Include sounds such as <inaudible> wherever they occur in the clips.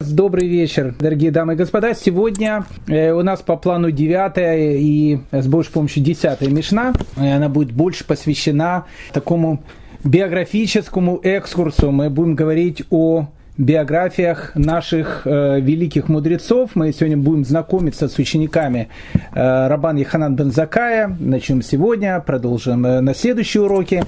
Добрый вечер, дорогие дамы и господа. Сегодня э, у нас по плану 9 и с Божьей помощью 10 Мишна. Она будет больше посвящена такому биографическому экскурсу. Мы будем говорить о биографиях наших э, великих мудрецов. Мы сегодня будем знакомиться с учениками э, Рабан Яханан бен Закая. Начнем сегодня, продолжим э, на следующие уроки.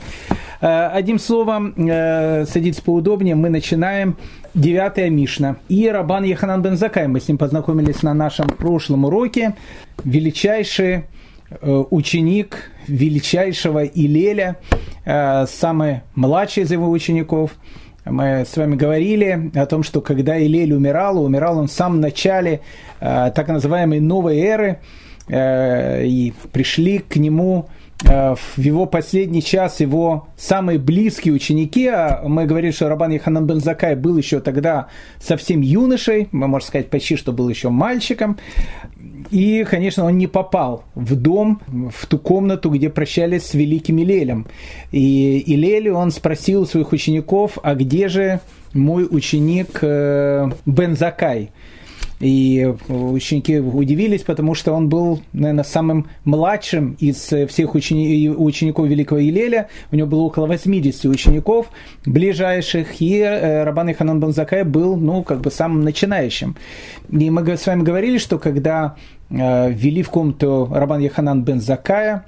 Э, одним словом, э, садитесь поудобнее, мы начинаем девятая Мишна. И Рабан Яханан бен Закай, мы с ним познакомились на нашем прошлом уроке. Величайший э, ученик величайшего Илеля, самый младший из его учеников. Мы с вами говорили о том, что когда Илель умирал, умирал он в самом начале так называемой новой эры, и пришли к нему Э, в его последний час его самые близкие ученики, а мы говорили, что Рабан Яханан бен Закай был еще тогда совсем юношей, мы можем сказать почти, что был еще мальчиком, и, конечно, он не попал в дом, в ту комнату, где прощались с великим Илелем. И Илелю он спросил своих учеников, а где же мой ученик э, Бен Закай? И ученики удивились, потому что он был, наверное, самым младшим из всех учени... учеников Великого Илеля. У него было около 80 учеников ближайших, и э, Рабан Иханон Банзакай был, ну, как бы самым начинающим. И мы с вами говорили, что когда э, ввели в комнату Рабан Яханан бен Закая,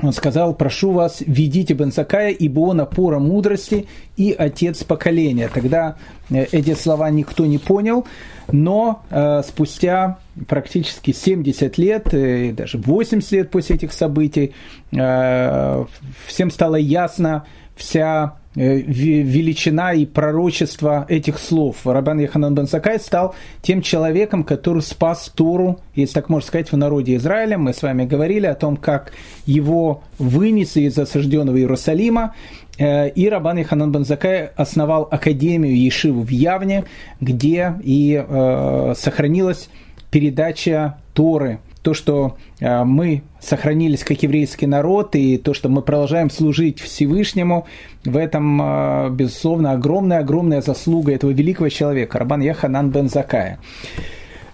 он сказал, прошу вас, ведите Бенсакая, ибо он опора мудрости и отец поколения. Тогда э, эти слова никто не понял, но э, спустя практически 70 лет, э, даже 80 лет после этих событий, э, всем стало ясно вся Э, величина и пророчество этих слов. Рабан Яханан бен Сакай стал тем человеком, который спас Тору, если так можно сказать, в народе Израиля. Мы с вами говорили о том, как его вынесли из осажденного Иерусалима. Э, и Рабан Яханан бен Закай основал Академию Ешиву в Явне, где и э, сохранилась передача Торы – то, что э, мы сохранились как еврейский народ, и то, что мы продолжаем служить Всевышнему, в этом, э, безусловно, огромная-огромная заслуга этого великого человека, Рабан Яханан бен Закая.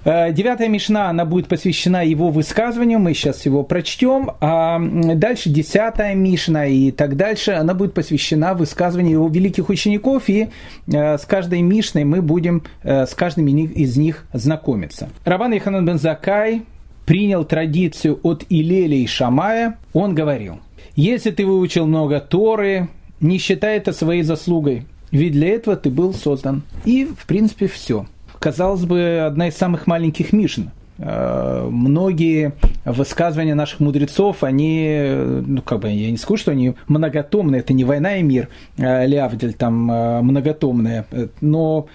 Э, девятая Мишна, она будет посвящена его высказыванию, мы сейчас его прочтем, а дальше десятая Мишна и так дальше, она будет посвящена высказыванию его великих учеников, и с каждой Мишной мы будем с каждым из них знакомиться. Рабан Яханан бен Закай, принял традицию от Илеля и Шамая, он говорил, если ты выучил много Торы, не считай это своей заслугой, ведь для этого ты был создан. И, в принципе, все. Казалось бы, одна из самых маленьких Мишн. Э, многие высказывания наших мудрецов, они, ну, как бы, я не скажу, что они многотомные, это не «Война и мир», э, Лявдель там э, многотомные, но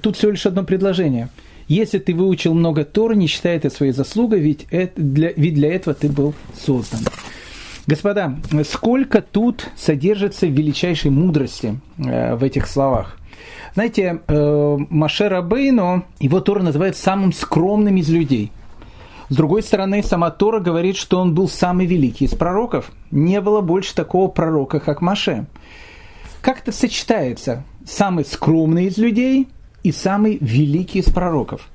тут всего лишь одно предложение – если ты выучил много Тор, не считай это своей заслугой, ведь, это для, ведь для этого ты был создан. Господа, сколько тут содержится величайшей мудрости э, в этих словах. Знаете, э, Машера Бейно, его Тора называют самым скромным из людей. С другой стороны, сама Тора говорит, что он был самый великий из пророков. Не было больше такого пророка, как Маше. Как это сочетается? Самый скромный из людей – и самый великий из пророков.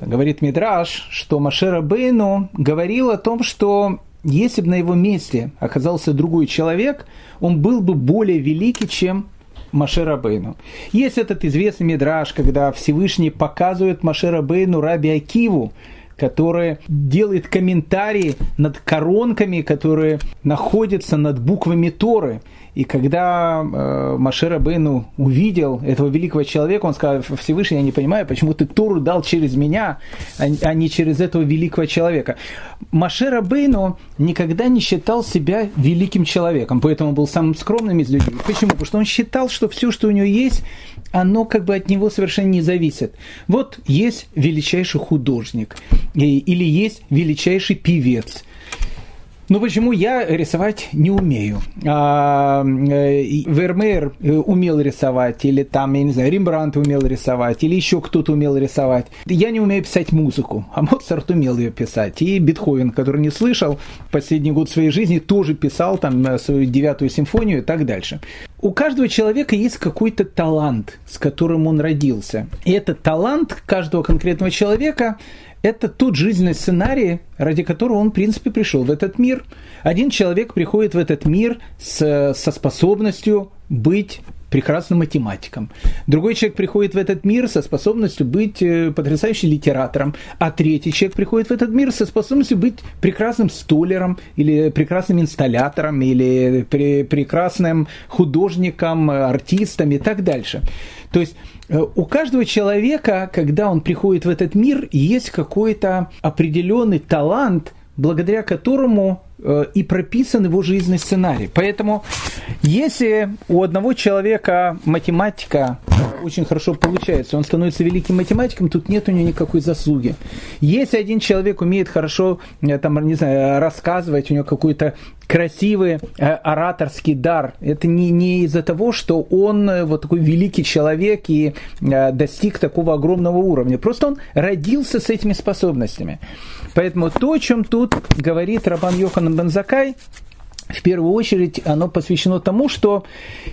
Говорит Мидраш, что Машера Бейну говорил о том, что если бы на его месте оказался другой человек, он был бы более великий, чем Машера Бейну. Есть этот известный Мидраш, когда Всевышний показывает Машера Бейну Раби Акиву, который делает комментарии над коронками, которые находятся над буквами Торы. И когда э, Машера Бейну увидел этого великого человека, он сказал, Всевышний, я не понимаю, почему ты Тору дал через меня, а, а не через этого великого человека. Машера Бейну никогда не считал себя великим человеком, поэтому был самым скромным из людей. Почему? Потому что он считал, что все, что у него есть, оно как бы от него совершенно не зависит. Вот есть величайший художник, или есть величайший певец – Ну почему я рисовать не умею? А, э, Вермеер э, умел рисовать, или там, я не знаю, Рембрандт умел рисовать, или еще кто-то умел рисовать. Я не умею писать музыку, а Моцарт умел ее писать. И Бетховен, который не слышал последний год своей жизни, тоже писал там э, свою девятую симфонию и так дальше. У каждого человека есть какой-то талант, с которым он родился. И этот талант каждого конкретного человека это тот жизненный сценарий, ради которого он, в принципе, пришел в этот мир. Один человек приходит в этот мир с, со способностью быть прекрасным математиком. Другой человек приходит в этот мир со способностью быть э, потрясающим литератором, а третий человек приходит в этот мир со способностью быть прекрасным столером или прекрасным инсталлятором или прекрасным художником, артистом и так дальше. То есть у каждого человека, когда он приходит в этот мир, есть какой-то определенный талант, благодаря которому э, и прописан его жизненный сценарий. Поэтому, если у одного человека математика очень хорошо получается, он становится великим математиком, тут нет у него никакой заслуги. Если один человек умеет хорошо, э, там, не знаю, рассказывать, у него какой-то красивый э, ораторский дар, это не, не из-за того, что он э, вот такой великий человек и достиг такого огромного уровня. Просто он родился с этими способностями. Поэтому то, о чем тут говорит Рабан Йохан Бензакай, в первую очередь оно посвящено тому, что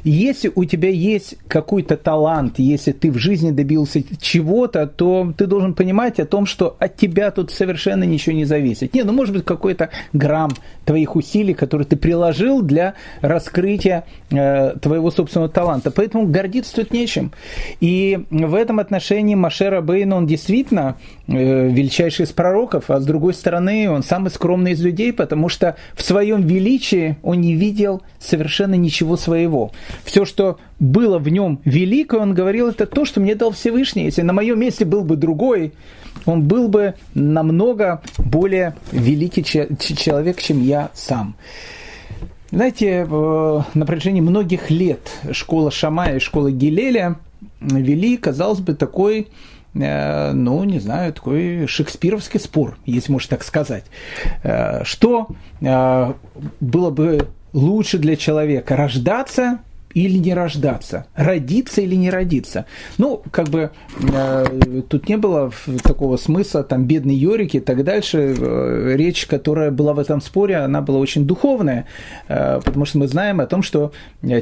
если у тебя есть какой-то талант, если ты в жизни добился чего-то, то ты должен понимать о том, что от тебя тут совершенно ничего не зависит. Не, ну может быть какой-то грамм твоих усилий, которые ты приложил для раскрытия э, твоего собственного таланта. Поэтому гордиться тут нечем. И в этом отношении Машера Бейн, он действительно э, величайший из пророков, а с другой стороны, он самый скромный из людей, потому что в своем величии он не видел совершенно ничего своего. Все, что было в нем великое, он говорил, это то, что мне дал Всевышний. Если на моем месте был бы другой, он был бы намного более великий человек, чем я сам. Знаете, на протяжении многих лет школа Шамая и школа Гилеля вели, казалось бы, такой Э, ну, не знаю, такой шекспировский спор, если можно так сказать. Э, что э, было бы лучше для человека, рождаться или не рождаться, родиться или не родиться. Ну, как бы э, тут не было такого смысла, там, бедный Йорик и так дальше. Э, речь, которая была в этом споре, она была очень духовная, э, потому что мы знаем о том, что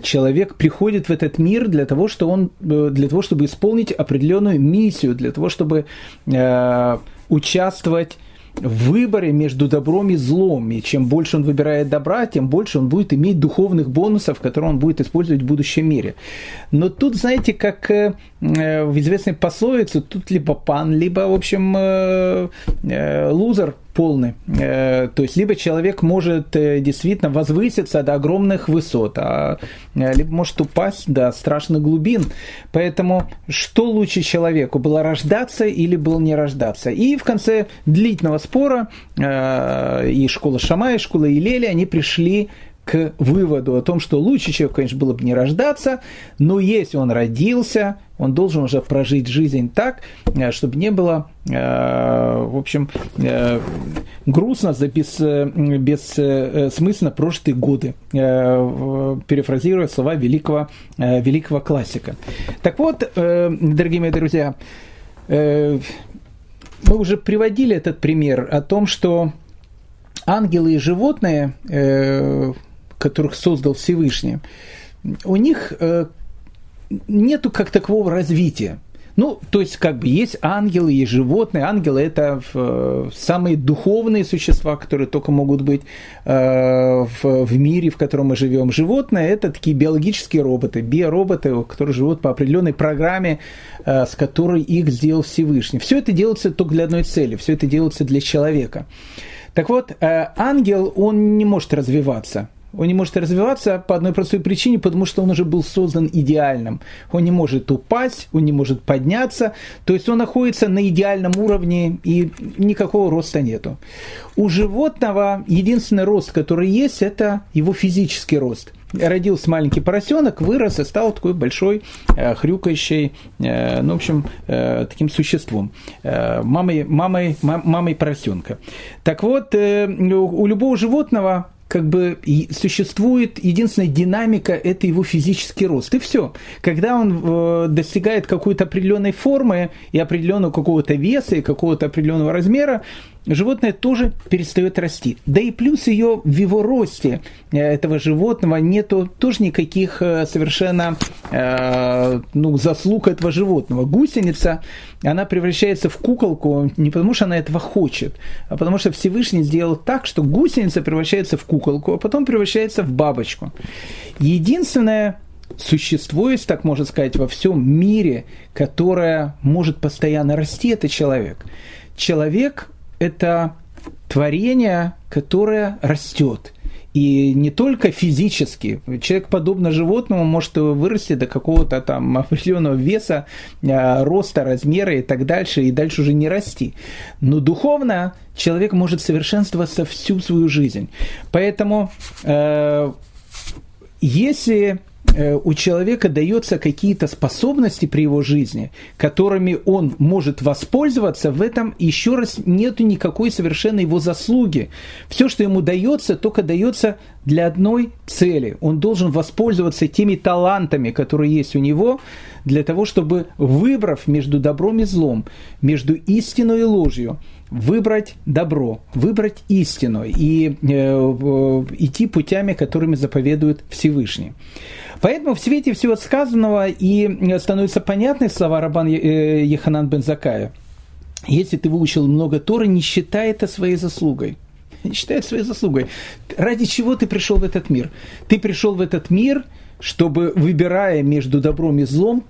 человек приходит в этот мир для того, что он, э, для того чтобы исполнить определенную миссию, для того, чтобы э, участвовать в выборе между добром и злом. И чем больше он выбирает добра, тем больше он будет иметь духовных бонусов, которые он будет использовать в будущем мире. Но тут, знаете, как э, в известной пословице, тут либо пан, либо, в общем, э, э, лузер полный. Э, то есть, либо человек может э, действительно возвыситься до огромных высот, а э, либо может упасть до страшных глубин. Поэтому, что лучше человеку, было рождаться или было не рождаться? И в конце длительного спора и школа Шама, и школа Илели, они пришли к выводу о том, что лучше человеку, конечно, было бы не рождаться, но если он родился, он должен уже прожить жизнь так, э, чтобы не было, э, в общем, э, грустно за без, бессмысленно прожитые годы, перефразируя слова великого, великого классика. Так вот, дорогие мои друзья, мы уже приводили этот пример о том, что ангелы и животные которых создал Всевышний, у них э, нету как такового развития. Ну, то есть, как бы есть ангелы, есть животные. Ангелы – это э, самые духовные существа, которые только могут быть э, в, в мире, в котором мы живем. Животные – это такие биологические роботы, биороботы, которые живут по определенной программе, с которой их сделал Всевышний. Все это делается только для одной цели, все это делается для человека. Так вот, ангел, он не может развиваться. Он не может развиваться по одной простой причине, потому что он уже был создан идеальным. Он не может упасть, он не может подняться, то есть он находится на идеальном уровне и никакого роста нету. У животного единственный рост, который есть, это его физический рост – родился маленький поросенок, вырос и стал такой большой, э, хрюкающий, э, ну, в общем, э, таким существом, мамой, мамой, мамой поросенка. Так вот, у любого животного как бы существует единственная динамика – это его физический рост. И все. Когда он достигает какой-то определенной формы и определенного какого-то веса и какого-то определенного размера, животное тоже перестает расти. Да и плюс ее в его росте э, этого животного нету тоже никаких э, совершенно э, ну, заслуг этого животного. Гусеница, она превращается в куколку не потому, что она этого хочет, а потому что Всевышний сделал так, что гусеница превращается в куколку, а потом превращается в бабочку. Единственное, существо есть, так можно сказать, во всем мире, которое может постоянно расти, это человек. Человек это творение, которое растет. И не только физически. Человек, подобно животному, может вырасти до какого-то там <laughs> определенного веса, э, роста, размера и так дальше, и дальше уже не расти. Но духовно человек может совершенствоваться всю свою жизнь. Поэтому, э, если у человека дается какие-то способности при его жизни, которыми он может воспользоваться, в этом еще раз нет никакой совершенно его заслуги. Все, что ему дается, только дается для одной цели. Он должен воспользоваться теми талантами, которые есть у него, для того, чтобы, выбрав между добром и злом, между истиной и ложью, выбрать добро, выбрать истину и э, идти путями, которыми заповедует Всевышний. Поэтому в свете всего сказанного и становятся понятны слова Рабан э, Еханан бен Закая. Если ты выучил много Торы, не считай это своей заслугой. <laughs> Не считай это своей заслугой. Ради чего ты пришел в этот мир? Ты пришел в этот мир, чтобы, выбирая между добром и злом,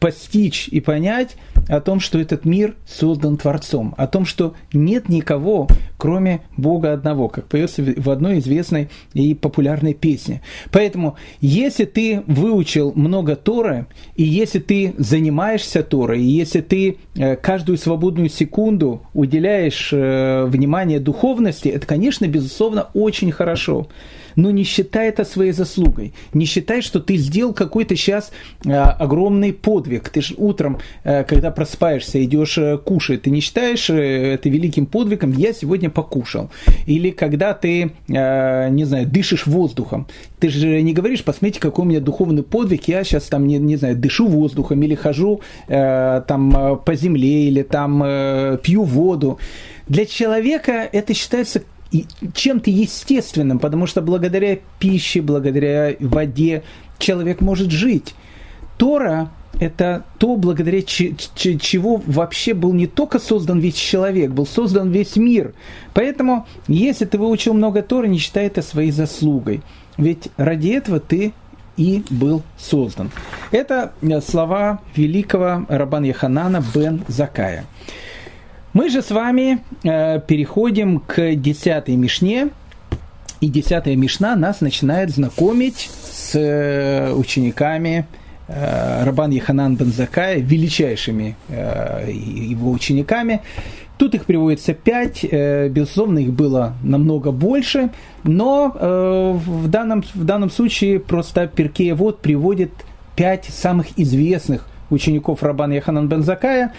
постичь и понять о том, что этот мир создан Творцом, о том, что нет никого, кроме Бога одного, как поется в одной известной и популярной песне. Поэтому, если ты выучил много Торы, и если ты занимаешься Торой, и если ты э, каждую свободную секунду уделяешь э, внимание духовности, это, конечно, безусловно, очень хорошо но не считай это своей заслугой. Не считай, что ты сделал какой-то сейчас э, огромный подвиг. Ты же утром, э, когда просыпаешься, идешь э, кушать, ты не считаешь это великим подвигом, я сегодня покушал. Или когда ты, не знаю, дышишь воздухом, ты же не говоришь, посмотрите, какой у меня духовный подвиг, я сейчас там, не, не знаю, дышу воздухом или хожу там по земле, или там пью воду. Для человека это считается чем-то естественным, потому что благодаря пище, благодаря воде человек может жить. Тора – это то, благодаря чего вообще был не только создан весь человек, был создан весь мир. Поэтому, если ты выучил много Торы, не считай это своей заслугой. Ведь ради этого ты и был создан. Это слова великого Рабан Яханана бен Закая. Мы же с вами э, переходим к десятой Мишне, и десятая Мишна нас начинает знакомить с э, учениками э, Рабан Яханан Бензакая, величайшими э, его учениками. Тут их приводится пять, э, безусловно, их было намного больше, но э, в, данном, в данном случае просто Перкея вот приводит пять самых известных учеников Рабана Яханан Бензакая,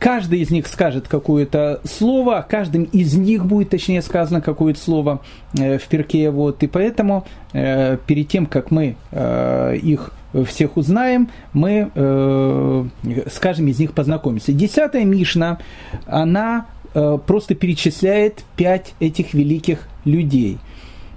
Каждый из них скажет какое-то слово, каждым из них будет, точнее сказано, какое-то слово э, в перке. Вот. И поэтому э, перед тем, как мы э, их всех узнаем, мы с каждым из них познакомимся. Десятая Мишна, она просто перечисляет пять этих великих людей.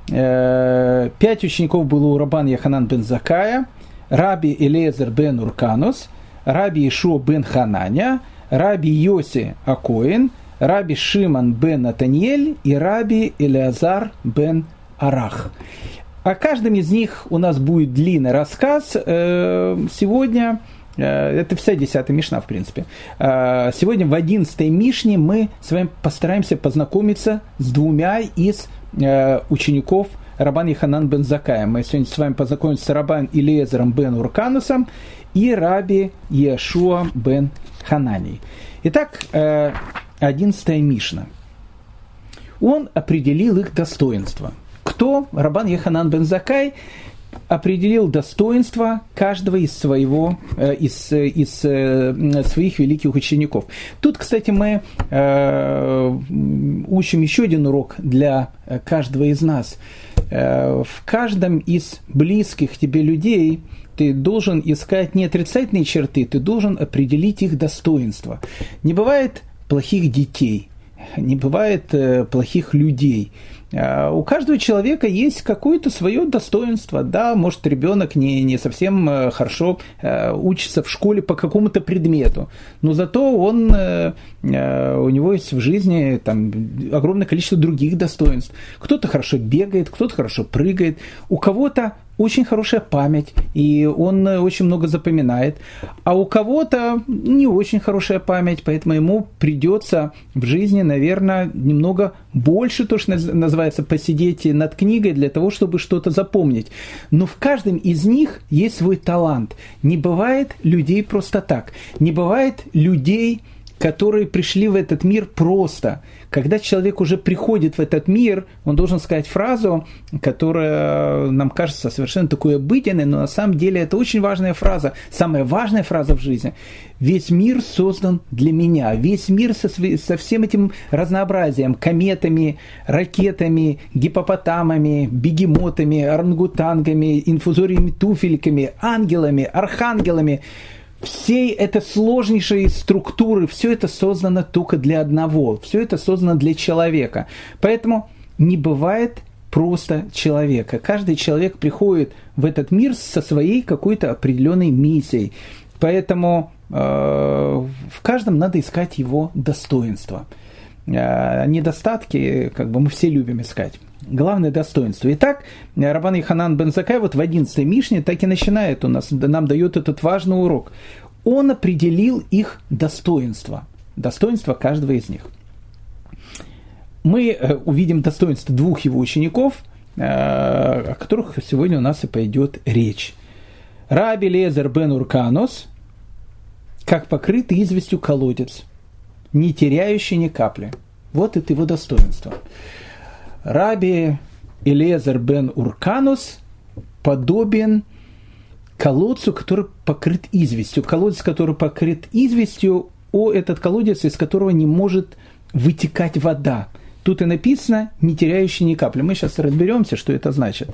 Пять учеников было у Рабан Яханан бен Закая, Раби Элезер бен Урканус, Раби Ишуа бен Хананя – Раби Йоси Акоин, Раби Шиман бен Натаниэль и Раби Элиазар бен Арах. О каждом из них у нас будет длинный рассказ. Э, сегодня э, это вся десятая Мишна, в принципе. Э, сегодня в одиннадцатой Мишне мы с вами постараемся познакомиться с двумя из учеников Рабан Иханан бен Закая. Мы сегодня с вами познакомимся с Рабан Илиезером бен Урканусом и Раби Иешуа бен Ханани. Итак, э, одиннадцатая Мишна. Он определил их достоинство. Кто? Рабан Еханан бен Закай определил достоинство каждого из, своего, э, из, из э, своих великих учеников. Тут, кстати, мы э, учим еще один урок для каждого из нас. В каждом из близких тебе людей ты должен искать не отрицательные черты, ты должен определить их достоинство. Не бывает плохих детей, не бывает плохих людей – Э, у каждого человека есть какое-то свое достоинство. Да, может, ребенок не, не совсем э, хорошо э, учится в школе по какому-то предмету, но зато он, у него есть в жизни там, огромное количество других достоинств. Кто-то хорошо бегает, кто-то хорошо прыгает, у кого-то очень хорошая память, и он очень много запоминает. А у кого-то не очень хорошая память, поэтому ему придется в жизни, наверное, немного больше, то, что называется, посидеть над книгой для того, чтобы что-то запомнить. Но в каждом из них есть свой талант. Не бывает людей просто так. Не бывает людей, которые пришли в этот мир просто. Когда человек уже приходит в этот мир, он должен сказать фразу, которая нам кажется совершенно такой обыденной, но на самом деле это очень важная фраза, самая важная фраза в жизни. Весь мир создан для меня, весь мир со, со всем этим разнообразием, кометами, ракетами, гипопотамами, бегемотами, орангутангами, инфузориями, туфельками, ангелами, архангелами – всей этой сложнейшей структуры, все это создано только для одного, все это создано для человека. Поэтому не бывает просто человека. Каждый человек приходит в этот мир со своей какой-то определенной миссией. Поэтому э, в каждом надо искать его достоинство. Э, недостатки, как бы мы все любим искать. Главное достоинство. Итак, Рабан Иханан бен Закай вот в 11 Мишне так и начинает у нас, нам дает этот важный урок. Он определил их достоинство. Достоинство каждого из них. Мы э, увидим достоинство двух его учеников, э, о которых сегодня у нас и пойдет речь. Раби Лезер бен Урканос, как покрытый известью колодец, не теряющий ни капли. Вот это его достоинство. Раби Элезер бен Урканус подобен колодцу, который покрыт известью. Колодец, который покрыт известью, о, этот колодец, из которого не может вытекать вода. Тут и написано, не теряющий ни капли. Мы сейчас разберемся, что это значит.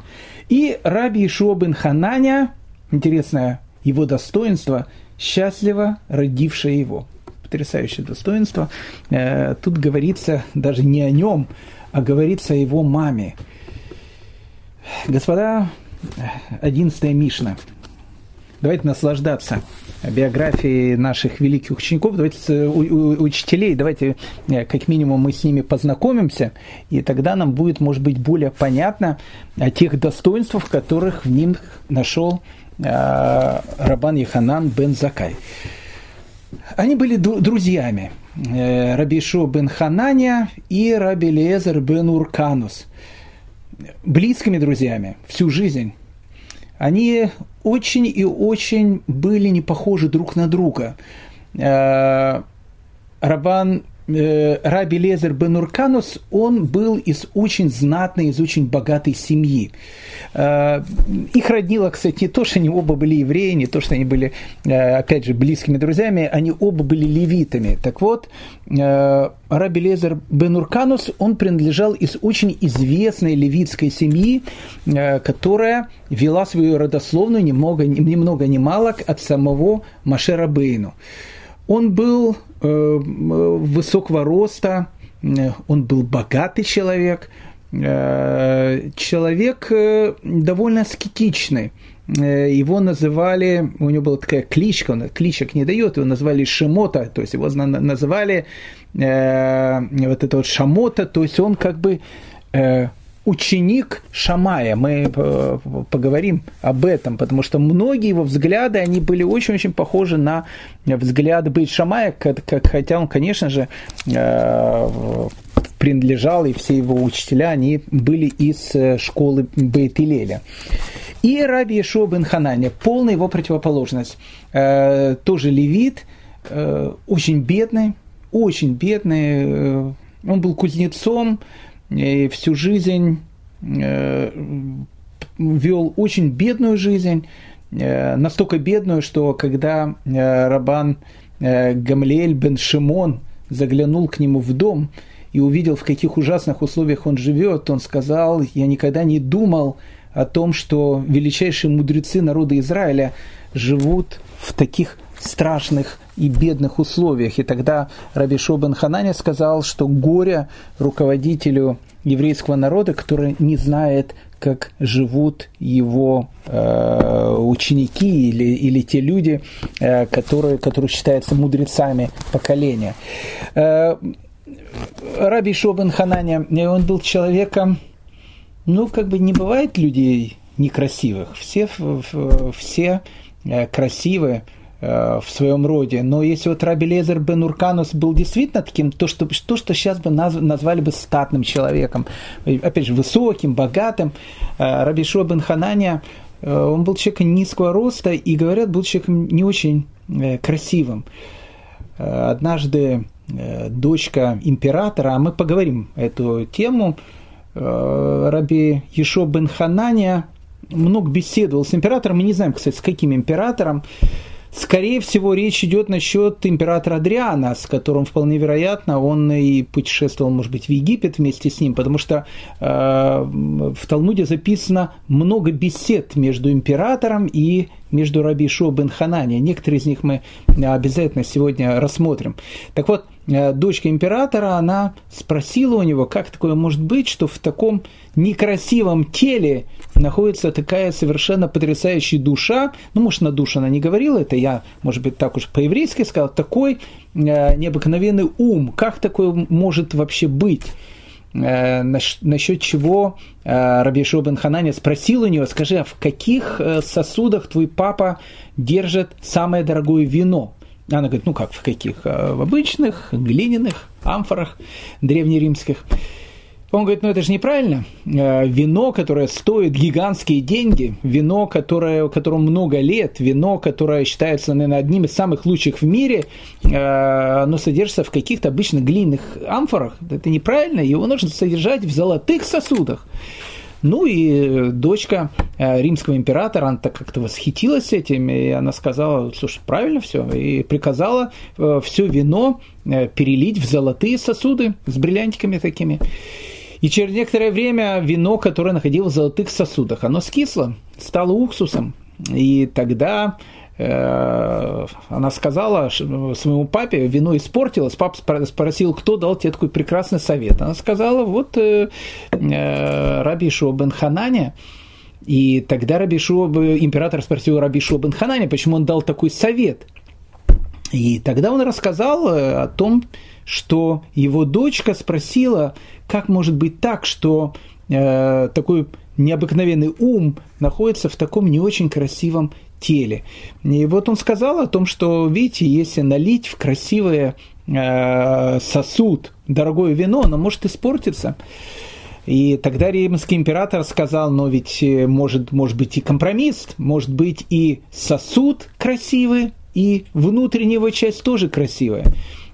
И Раби Ишуа бен Хананя, интересное его достоинство, счастливо родившее его. Потрясающее достоинство. Э, тут говорится даже не о нем, а говорится о его маме. Господа, одиннадцатая Мишна. Давайте наслаждаться биографией наших великих учеников, давайте у, у, учителей, давайте э, как минимум мы с ними познакомимся, и тогда нам будет, может быть, более понятно о тех достоинствах, которых в ним нашел э, Рабан Яханан бен Закай. Они были друзьями. Э, Рабишо бен Хананя и Раби Лезер бен Урканус. Близкими друзьями всю жизнь. Они очень и очень были не похожи друг на друга. Э, Рабан э, Раби Лезер бен Урканус, он был из очень знатной, из очень богатой семьи. Э, их роднило, кстати, не то, что они оба были евреи, не то, что они были, э, опять же, близкими друзьями, они оба были левитами. Так вот, э, Раби Лезер бен Урканус, он принадлежал из очень известной левитской семьи, которая вела свою родословную ни много, ни много ни мало от самого Машера Бейну. Он был высокого роста, он был богатый человек – Э, человек э, довольно аскетичный. Э, его называли, у него была такая кличка, он кличек не дает, его назвали Шамота, то есть его называли э, вот это вот Шамота, то есть он как бы э, ученик Шамая. Мы поговорим об этом, потому что многие его взгляды, они были очень-очень похожи на взгляды Бейт Шамая, хотя он, конечно же, принадлежал, и все его учителя, они были из школы Бейт-Илеля. И Раби Ешо бен Хананя, полная его противоположность. Тоже левит, очень бедный, очень бедный. Он был кузнецом, и всю жизнь вел очень бедную жизнь, Э, настолько бедную, что когда э, Рабан э, Гамлиэль бен Шимон заглянул к нему в дом и увидел, в каких ужасных условиях он живет, он сказал, я никогда не думал о том, что величайшие мудрецы народа Израиля живут в таких страшных и бедных условиях. И тогда Раби Шобен Хананя сказал, что горе руководителю еврейского народа, который не знает как живут его э, ученики или, или те люди, э, которые, которые считаются мудрецами поколения. Э, Раби Шобен Хананя, он был человеком, ну, как бы не бывает людей некрасивых. Все, все э, красивые, Э, в своем роде. Но если вот Раби Лезер бен Урканус был действительно таким, то, что, то, что сейчас бы наз, назвали бы статным человеком, опять же, высоким, богатым, э, Раби Шо бен Хананя, э, он был человеком низкого роста и, говорят, был человеком не очень красивым. Однажды дочка императора, а мы поговорим эту тему, Раби Ешо бен Хананя много беседовал с императором, мы не знаем, кстати, с каким императором, Скорее всего, речь идет насчет императора Адриана, с которым вполне вероятно он и путешествовал, может быть, в Египет вместе с ним, потому что э, в Талмуде записано много бесед между императором и между Раби Шо бен Ханани. Некоторые из них мы обязательно сегодня рассмотрим. Так вот, э, дочка императора, она спросила у него, как такое может быть, что в таком некрасивом теле находится такая совершенно потрясающая душа, ну, может, на душу она не говорила, это я, может быть, так уж по-еврейски сказал, такой э, необыкновенный ум, как такое может вообще быть? Э, насчет чего э, Раби Шобен Хананя спросил у него, скажи, а в каких э, сосудах твой папа держит самое дорогое вино? Она говорит, ну как, в каких? В обычных, глиняных, амфорах древнеримских. Он говорит, ну это же неправильно. Э, вино, которое стоит гигантские деньги, вино, которое, которому много лет, вино, которое считается, наверное, одним из самых лучших в мире, э, оно содержится в каких-то обычно глиняных амфорах. Это неправильно, его нужно содержать в золотых сосудах. Ну и дочка э, римского императора, она так как-то восхитилась этим, и она сказала, слушай, правильно все, и приказала все вино перелить в золотые сосуды с бриллиантиками такими. И через некоторое время вино, которое находилось в золотых сосудах, оно скисло, стало уксусом. И тогда э, она сказала своему папе, вино испортилось. Папа спросил, кто дал тебе такой прекрасный совет. Она сказала, вот э, э, Раби Шо бен Хананя. И тогда Раби Шо, император спросил Раби Шо бен Хананя, почему он дал такой совет. И тогда он рассказал э, о том, что его дочка спросила, как может быть так, что э, такой необыкновенный ум находится в таком не очень красивом теле. И вот он сказал о том, что, видите, если налить в красивый э, сосуд дорогое вино, оно может испортиться. И тогда римский император сказал, но ведь э, может, может быть и компромисс, может быть и сосуд красивый, и внутренняя его часть тоже красивая.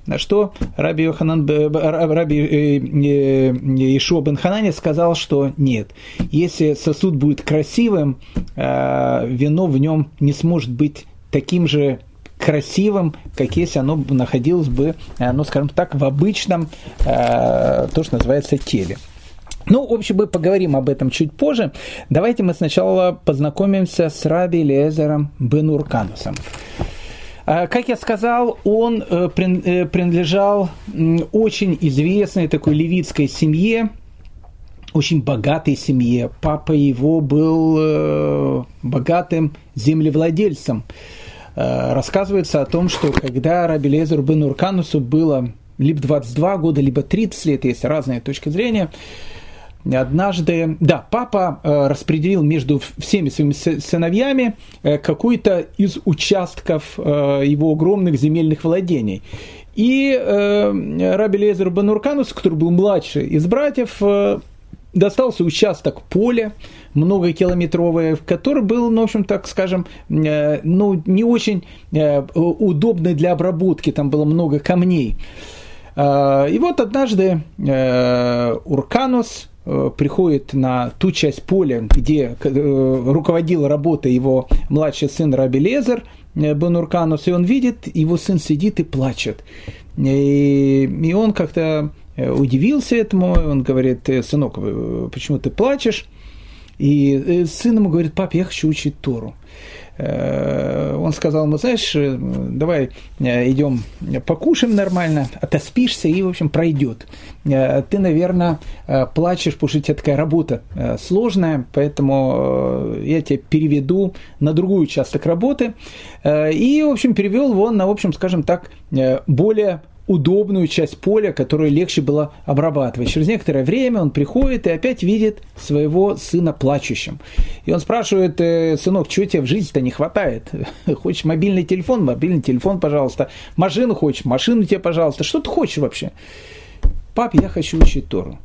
На что Раби, Йоханан, Раби э, э, Ишуа бен Ханани сказал, что нет, если сосуд будет красивым, э, вино в нем не сможет быть таким же красивым, как если оно находилось бы, ну, скажем так, в обычном, то, что называется, теле. Ну, в общем, мы поговорим об этом чуть позже. Давайте мы сначала познакомимся с Раби Лезером Бенурканусом. А, как я сказал, он э, э, принадлежал очень известной такой левитской семье, очень богатой семье. Папа его был э, богатым землевладельцем. Рассказывается о том, что когда Раби Лезеру бен Урканусу было либо 22 года, либо 30 лет, есть разные точки зрения, однажды, да, папа э, распределил между всеми своими сыновьями э, какой-то из участков э, его огромных земельных владений. И Раби Лезер Банурканус, который был младший из братьев, достался участок поля, многокилометровый, который был, ну, в общем, так скажем, ну, не очень удобный для обработки, там было много камней. И вот однажды Урканус приходит на ту часть поля, где э, руководил работой его младший сын Раби Лезер, Э, Бенурканус, и он видит, его сын сидит и плачет. И, и он как-то э, удивился этому, он говорит, «Э, сынок, почему ты плачешь? И сын ему говорит, пап, я хочу учить Тору. Э, он сказал ему, знаешь, э, давай э, идем покушаем нормально, отоспишься и, в общем, пройдет. Ты, наверное, плачешь, потому что у тебя такая работа сложная, поэтому я тебя переведу на другой участок работы. И, в общем, перевел его на, в общем, скажем так, более удобную часть поля, которую легче было обрабатывать. Через некоторое время он приходит и опять видит своего сына плачущим. И он спрашивает, «Э, сынок, чего тебе в жизни-то не хватает? <laughs> Хочешь мобильный телефон? Мобильный телефон, пожалуйста. Машину хочешь? Машину тебе, пожалуйста. Что ты хочешь вообще? Пап, я хочу учить Тору.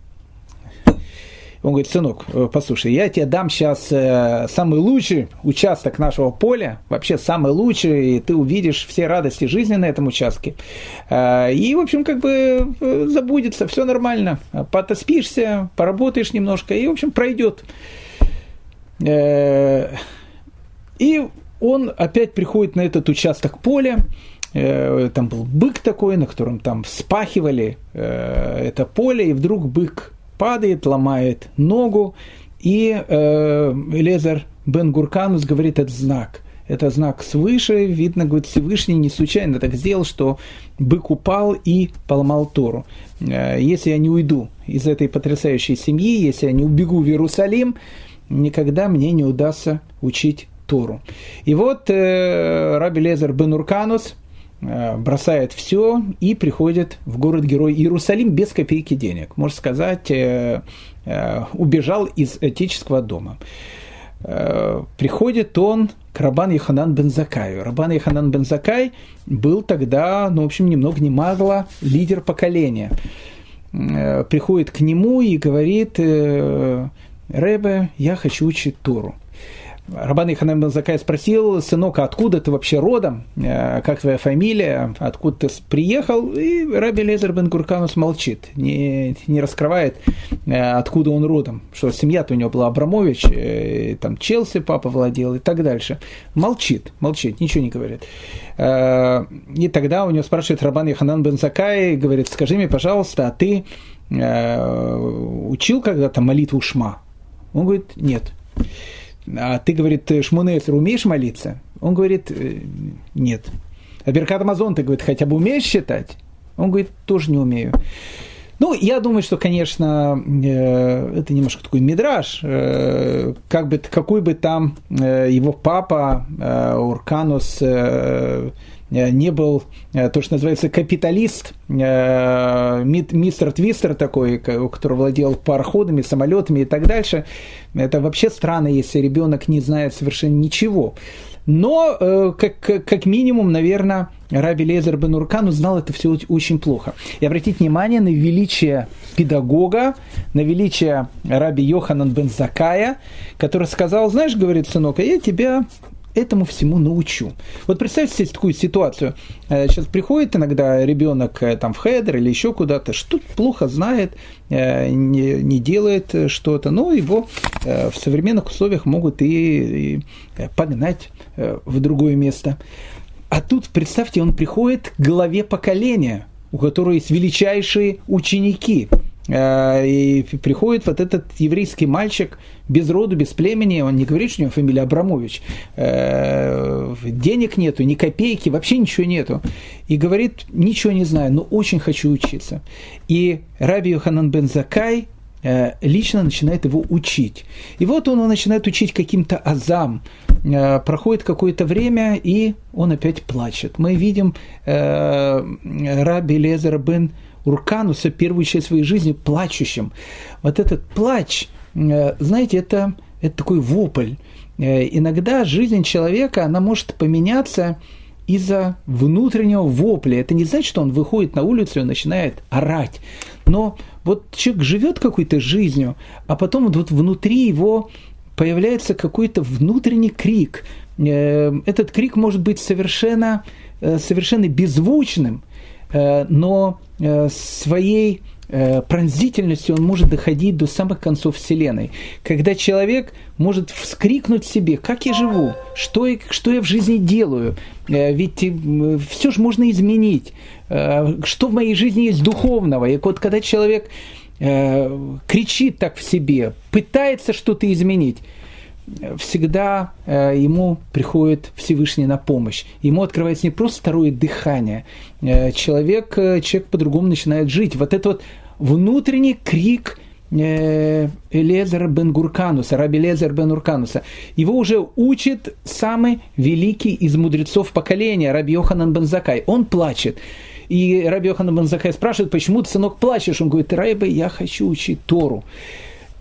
Он говорит, сынок, э, послушай, я тебе дам сейчас э, самый лучший участок нашего поля, вообще самый лучший, и ты увидишь все радости жизни на этом участке. Э, и, в общем, как бы забудется, все нормально. Потоспишься, поработаешь немножко, и, в общем, пройдет. И он опять приходит на этот участок поля, там был бык такой, на котором там вспахивали это поле, и вдруг бык падает, ломает ногу, и э, Лезар Бен Гурканус говорит, это знак. Это знак свыше, видно, говорит, Всевышний не случайно так сделал, что бык упал и поломал Тору. Э, если я не уйду из этой потрясающей семьи, если я не убегу в Иерусалим, никогда мне не удастся учить Тору. И вот э, Раби Лезер Бен Урканус – бросает все и приходит в город-герой Иерусалим без копейки денег. Можно сказать, э, э, убежал из отеческого дома. Приходит он к Рабан Яханан Бензакаю. Рабан Яханан Бензакай был тогда, ну, в общем, ни много ни мало, лидер поколения. Приходит к нему и говорит, Ребе, я хочу учить Тору. Рабан Иханем Бензакай спросил, сынок, а откуда ты вообще родом, э, как твоя фамилия, откуда ты приехал? И Раби Лезер Бен Гурканус молчит, не, не раскрывает, э, откуда он родом, что семья-то у него была Абрамович, э, там Челси папа владел и так дальше. Молчит, молчит, ничего не говорит. И тогда у него спрашивает Рабан Яханан Бен Закай, говорит, скажи мне, пожалуйста, а ты учил когда-то молитву Шма? Он говорит, нет а ты, говорит, Шмунесер, умеешь молиться? Он говорит, «Э, нет. А Беркат Амазон, ты, говорит, хотя бы умеешь считать? Он говорит, тоже не умею. Ну, я думаю, что, конечно, э, это немножко такой мидраж. Э, как бы, какой бы там его папа Урканус не был э, то, что называется капиталист, э, мистер Твистер такой, который владел пароходами, самолетами и так дальше. Это вообще странно, если ребенок не знает совершенно ничего. Но, как, как минимум, наверное, Раби Лезер Бен Уркан узнал это все очень плохо. И обратите внимание на величие педагога, на величие Раби Йоханан Бен Закая, который сказал, знаешь, говорит, сынок, а я тебя этому всему научу. Вот представьте себе такую ситуацию. Э, сейчас приходит иногда ребенок э, там в хедер или еще куда-то, что плохо знает, э, не, не делает что-то, но его в современных условиях могут и, и погнать в другое место. А тут, представьте, он приходит к главе поколения, у которого есть величайшие ученики – и приходит вот этот еврейский мальчик без роду, без племени, он не говорит, что у него фамилия Абрамович, э, денег нету, ни копейки, вообще ничего нету. И говорит, ничего не знаю, но очень хочу учиться. И Раби Йоханан бен Закай э, лично начинает его учить. И вот он начинает учить каким-то азам. Проходит какое-то время, и он опять плачет. Мы видим Раби Лезера бен Уркануса первую часть своей жизни плачущим. Вот этот плач, э, знаете, это, это такой вопль. Э, иногда жизнь человека, она может поменяться из-за внутреннего вопля. Это не значит, что он выходит на улицу и начинает орать. Но вот человек живет какой-то жизнью, а потом вот внутри его появляется какой-то внутренний крик. Э, этот крик может быть совершенно, совершенно беззвучным, но своей пронзительностью он может доходить до самых концов Вселенной. Когда человек может вскрикнуть себе, как я живу, что я, что я в жизни делаю, ведь все же можно изменить, что в моей жизни есть духовного. И вот когда человек кричит так в себе, пытается что-то изменить, всегда э, ему приходит Всевышний на помощь. Ему открывается не просто второе дыхание. Э, человек, э, человек по-другому начинает жить. Вот этот вот внутренний крик Элезера бен Гуркануса, раби Элезер бен Уркануса. Его уже учит самый великий из мудрецов поколения, раби Йоханан бен Закай. Он плачет. И раби Йоханан бен Закай спрашивает, почему ты, сынок, плачешь? Он говорит, Райба, я хочу учить Тору.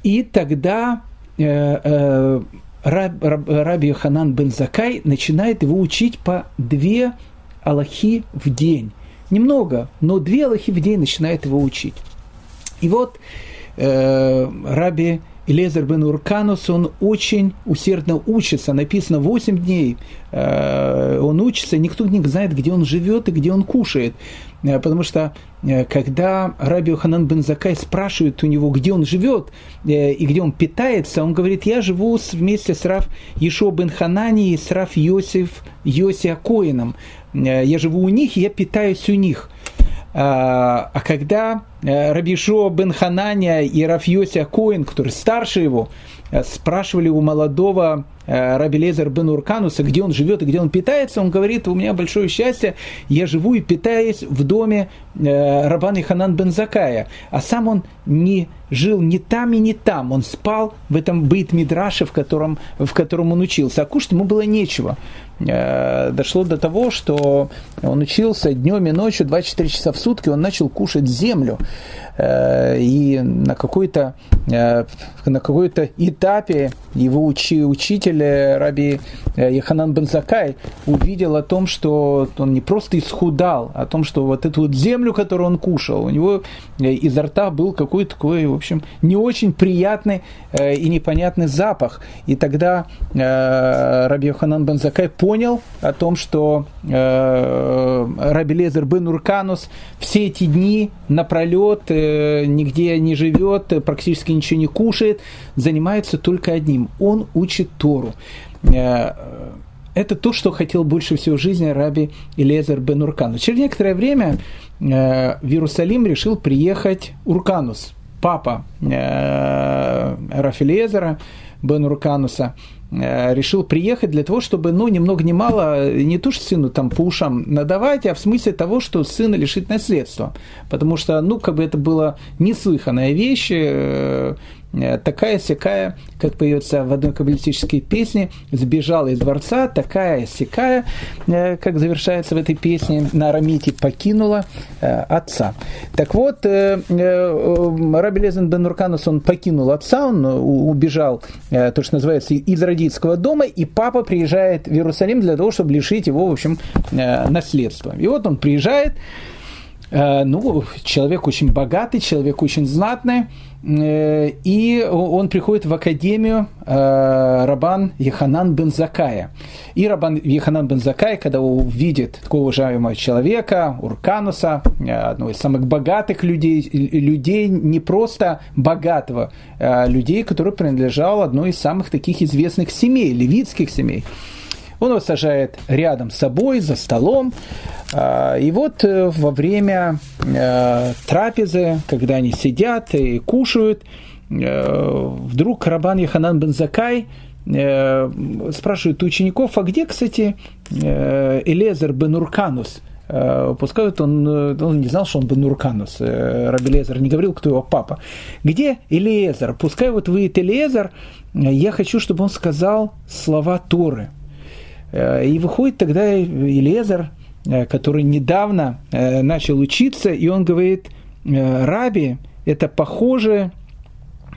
И тогда раб, раб, Раби Ханан бен Закай начинает его учить по две Аллахи в день. Немного, но две Аллахи в день начинает его учить. И вот э, Раби Илезер бен Урканус, он очень усердно учится, написано 8 дней, э, он учится, никто не знает, где он живет и где он кушает. Э, потому что э, когда Раби Ханан бен Закай спрашивает у него, где он живет э, и где он питается, он говорит, я живу вместе с Рав Ешо бен Ханани и с Рав Йосиф Йоси Акоином. Я живу у них, и я питаюсь у них. А, а когда Рабишо бен Хананя и Раф Йоси Акоин, который старше его, спрашивали у молодого Раби Лезер бен Уркануса, где он живет и где он питается, он говорит, у меня большое счастье, я живу и питаюсь в доме э, Рабана Ханан бен Закая, а сам он не жил ни там и ни там, он спал в этом быт Мидраше, в котором, в котором он учился, а кушать ему было нечего. Э, дошло до того, что он учился днем и ночью, 24 часа в сутки, он начал кушать землю. И на какой-то, на какой-то этапе его учи, учитель деле Раби э, Яханан бен Закай увидел о том, что он не просто исхудал, а о том, что вот эту вот землю, которую он кушал, у него э, изо рта был какой-то такой, в общем, не очень приятный э, и непонятный запах. И тогда Раби Яханан бен Закай понял о том, что Раби Лезер бен Урканус все эти дни напролет нигде не живет, практически ничего не кушает, занимается только одним. Он учит Тору. Э, это то, что хотел больше всего в жизни раби Илезер бен Урканус. Через некоторое время э, в Иерусалим решил приехать Урканус, папа э, Рафилезера бен Уркануса решил приехать для того, чтобы, ну, ни много ни мало, не то, что сыну там по ушам надавать, а в смысле того, что сына лишить наследства. Потому что, ну, как бы это была неслыханная вещь, Э, такая сякая, как поется в одной каббалистической песне, сбежала из дворца, такая сякая, э, как завершается в этой песне, на Арамите покинула э, отца. Так вот, Раби Лезен бен Урканус, он покинул отца, он убежал, то, что называется, из родительского дома, и папа приезжает в Иерусалим для того, чтобы лишить его, в общем, наследства. И вот он приезжает, ну, человек очень богатый, человек очень знатный, Э, и он приходит в академию э, Рабан Еханан бен Закая. И Рабан Еханан бен Закай, когда увидит такого уважаемого человека, Уркануса, э, одного из самых богатых людей, людей не просто богатого, а людей, который принадлежал одной из самых таких известных семей, левитских семей, он его сажает рядом с собой, за столом. А, и вот э, во время э, трапезы, когда они сидят и кушают, э, вдруг Рабан Яханан бен Закай спрашивает учеников, а где, кстати, Элезер бен Урканус? Пускай он, он не знал, что он бен Урканус, Раби Лезер, не говорил, кто его папа. Где Элезер? Пускай вот вы Элезер, я хочу, чтобы он сказал слова Торы – и выходит тогда Илезер, э, который недавно э, начал учиться, и он говорит, Раби, это похоже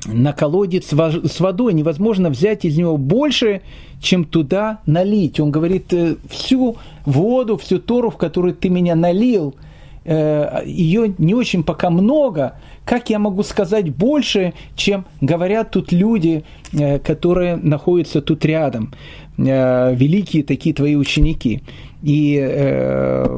на колодец с водой, невозможно взять из него больше, чем туда налить. Он говорит, «Э, всю воду, всю Тору, в которую ты меня налил, э, ее не очень пока много, как я могу сказать больше, чем говорят тут люди, э, которые находятся тут рядом, великие такие твои ученики. И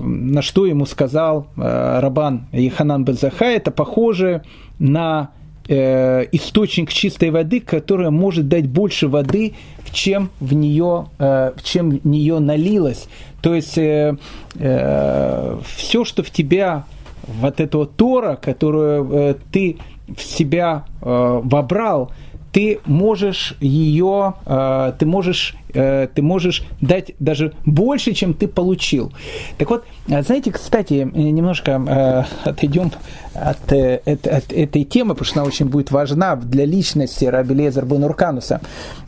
на что ему сказал Рабан Еханан Бензаха, это похоже на э, источник чистой воды, которая может дать больше воды, чем в нее, э, чем в нее налилось. То есть э, э, все, что в тебя, вот этого Тора, которую э, ты в себя э, вобрал, ты можешь ее, э, ты можешь, э, ты можешь дать даже больше, чем ты получил. Так вот, а знаете, кстати, немножко э, отойдем от, от, от этой темы, потому что она очень будет важна для личности Раби Лезер Бенуркануса.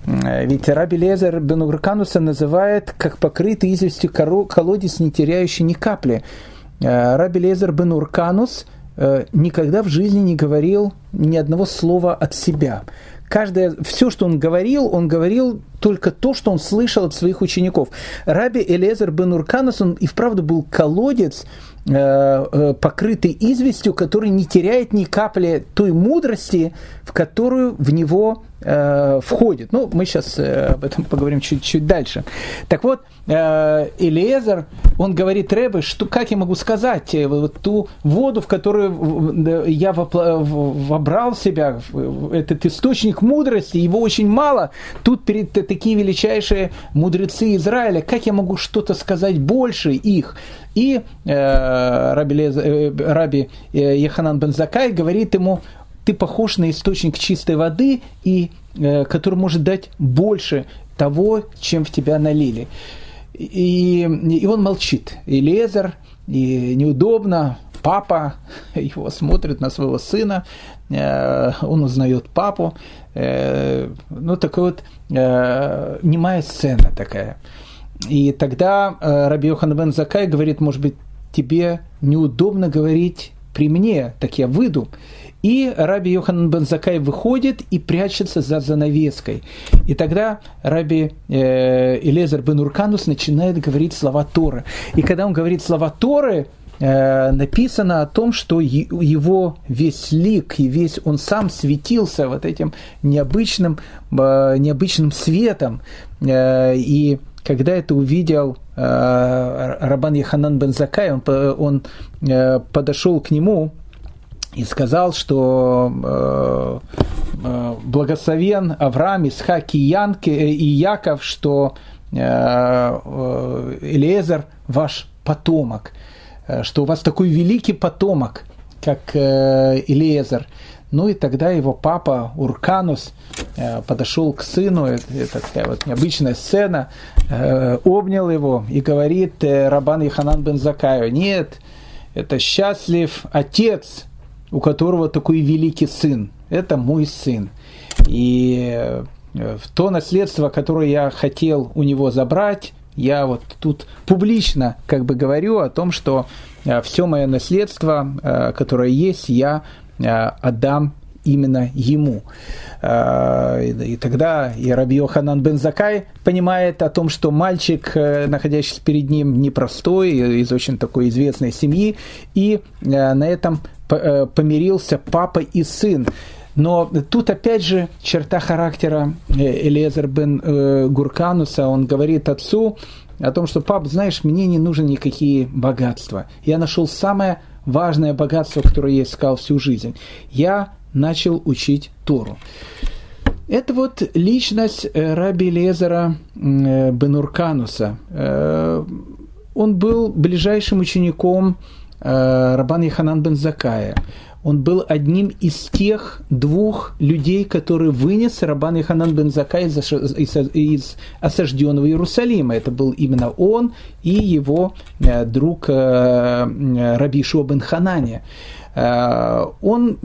Ведь Раби Лезер Бенуркануса называет как покрытый известью колодец, не теряющий ни капли. Раби Лезер Бенурканус никогда в жизни не говорил ни одного слова от себя каждое, все, что он говорил, он говорил только то, что он слышал от своих учеников. Раби Элезер бен Урканас, он и вправду был колодец, э, э, покрытый известью, который не теряет ни капли той мудрости, в которую в него э, входит. Ну, мы сейчас э, об этом поговорим чуть-чуть дальше. Так вот, э, Элиезер, он говорит Рэбе, что, как я могу сказать, э, вот ту воду, в которую я вобрал в себя, этот источник мудрости, его очень мало, тут перед такие величайшие мудрецы Израиля, как я могу что-то сказать больше их? И э, Раби, Лез, э, Раби э, Еханан бен Закай говорит ему, ты похож на источник чистой воды, и, э, который может дать больше того, чем в тебя налили. И, и он молчит. И Лезер, и неудобно, папа <laughs> его смотрит на своего сына, э, он узнает папу. Э, ну, такая вот э, немая сцена такая. И тогда э, Раби Йохан бен Закай говорит, может быть, тебе неудобно говорить при мне, так я выйду. И Раби Йохан бен Закай выходит и прячется за занавеской. И тогда Раби э, Элезер бен Урканус начинает говорить слова Торы. И когда он говорит слова Торы, э, написано о том, что его весь лик и весь он сам светился вот этим необычным, э, необычным светом. Э, и когда это увидел Рабан Яханан бен Закай, он, он подошел к нему и сказал, что э, э, благословен Авраам, Исхак и, Янки, э, и Яков, что Элиезер ваш потомок, что у вас такой великий потомок, как Элиезер. Ну и тогда его папа Урканус подошел к сыну, это, это такая вот необычная сцена, обнял его и говорит Рабан Иханан бен Закаю, нет, это счастлив отец, у которого такой великий сын. Это мой сын. И э, то наследство, которое я хотел у него забрать, я вот тут публично как бы говорю о том, что э, все мое наследство, э, которое есть, я отдам именно ему. И тогда и Раби Йоханан бен Закай понимает о том, что мальчик, находящийся перед ним, непростой, из очень такой известной семьи, и на этом помирился папа и сын. Но тут опять же черта характера э, Элиезер бен э, Гуркануса, он говорит отцу о том, что пап, знаешь, мне не нужны никакие богатства. Я нашел самое важное богатство, которое я искал всю жизнь. Я начал учить Тору. Это вот личность раби Лезера Бенуркануса. Он был ближайшим учеником Э, Рабан Яханан бен Закая. Он был одним из тех двух людей, которые вынес Рабан Яханан бен Закай из, из, осажденного Иерусалима. Это был именно он и его э, друг э, Раби Шуа бен Ханане. Он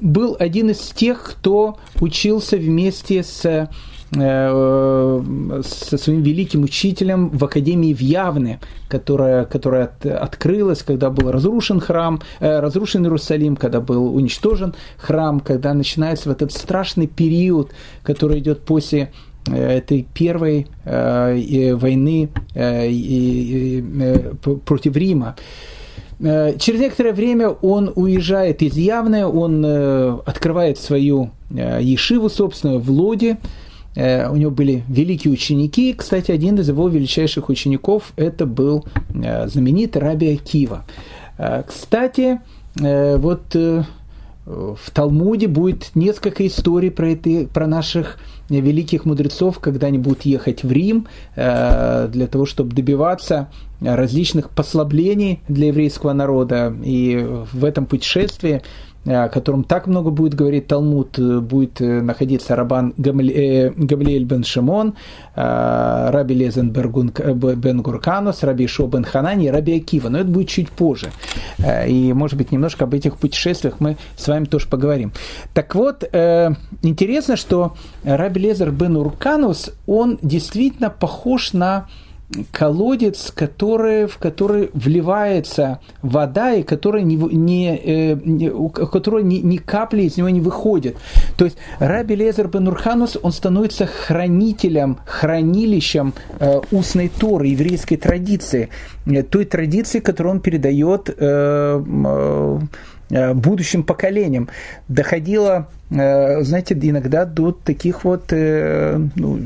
был один из тех, кто учился вместе с со своим великим учителем в Академии в Явне, которая, которая от, открылась, когда был разрушен храм, разрушен Иерусалим, когда был уничтожен храм, когда начинается вот этот страшный период, который идет после этой первой войны против Рима. Э, через некоторое время он уезжает из Явны, он э, открывает свою э, ешиву собственную в Лоде. У него были великие ученики. Кстати, один из его величайших учеников это был знаменитый Раби Акива. Кстати, вот в Талмуде будет несколько историй про, это, про наших великих мудрецов, когда они будут ехать в Рим э, для того, чтобы добиваться различных послаблений для еврейского народа. И в этом путешествии о котором так много будет говорить Талмуд, э, будет э, находиться Рабан Гамлиэль бен Шимон, э, Раби Лезен бен Гурканус, Раби Шо бен Ханани Раби Акива. Но это будет чуть позже. И, может быть, немножко об этих путешествиях мы с вами тоже поговорим. Так вот, интересно, что Раби Лезер бен Урканус, он действительно похож на колодец, который, в который вливается вода, и который не, не, э, не, у которой ни, ни капли из него не выходит. То есть Раби Лезер бен Урханус, он становится хранителем, хранилищем э, устной Торы, еврейской традиции, э, той традиции, которую он передает э, э, будущим поколениям. Доходило, знаете, иногда до таких вот, э, ну,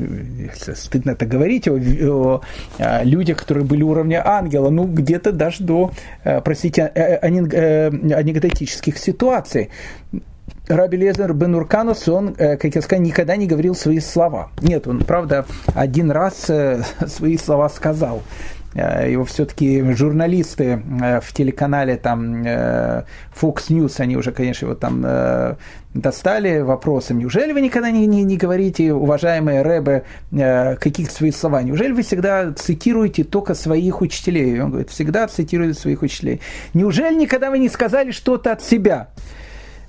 стыдно это говорить, о, о, о людях, которые были уровня ангела, ну, где-то даже до, простите, анекдотических ситуаций. Раби Лезер бен Урканус, он, как я сказал, никогда не говорил свои слова. Нет, он, правда, один раз <laughs> свои слова сказал. Э, его все-таки журналисты э, в телеканале там э, Fox News, они уже, конечно, его там достали вопросом, неужели вы никогда не, не, не говорите, уважаемые рэбы, каких-то своих слова? Неужели вы всегда цитируете только своих учителей? Он говорит, всегда цитирует своих учителей. Неужели никогда вы не сказали что-то от себя?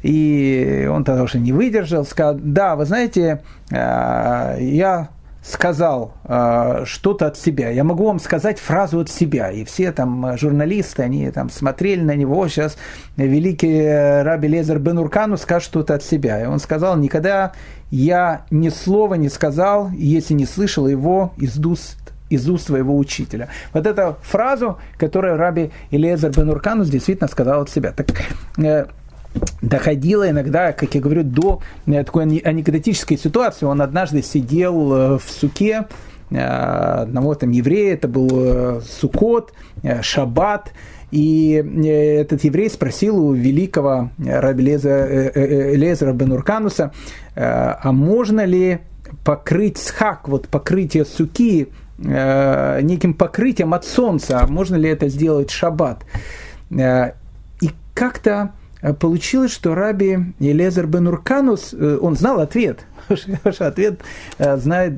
И он тогда уже не выдержал, сказал, да, вы знаете, я сказал э, что-то от себя. Я могу вам сказать фразу от себя. И все там э, журналисты, они там смотрели на него. Сейчас великий э, Раби Лезер Бен Уркану скажет что-то от себя. И он сказал, никогда я ни слова не сказал, если не слышал его из уст из уст своего учителя. Вот эту фразу, которую Раби Илезер Бен Урканус действительно сказал от себя. Так, э, доходило иногда, как я говорю, до э, такой анекдотической ситуации. Он однажды сидел э, в суке э, одного там еврея, это был Сукот, Шаббат, и этот еврей спросил у великого Раби Лезера Бенуркануса, а можно ли покрыть схак, вот покрытие суки неким покрытием от солнца, а можно ли это сделать шаббат? И как-то получилось, что раби Елезер бен Урканус, э, он знал ответ, <laughs> ответ э, знает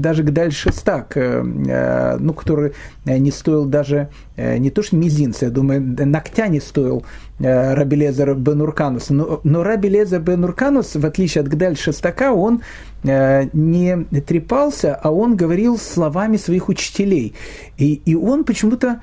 даже Гдаль Шестак, ну, который не стоил даже, не то что мизинца, я думаю, ногтя не стоил Раби Лезер бен Урканус. Но, но Раби Лезер бен Урканус, в отличие от Гдаль Шестака, он не трепался, а он говорил словами своих учителей. И, и он почему-то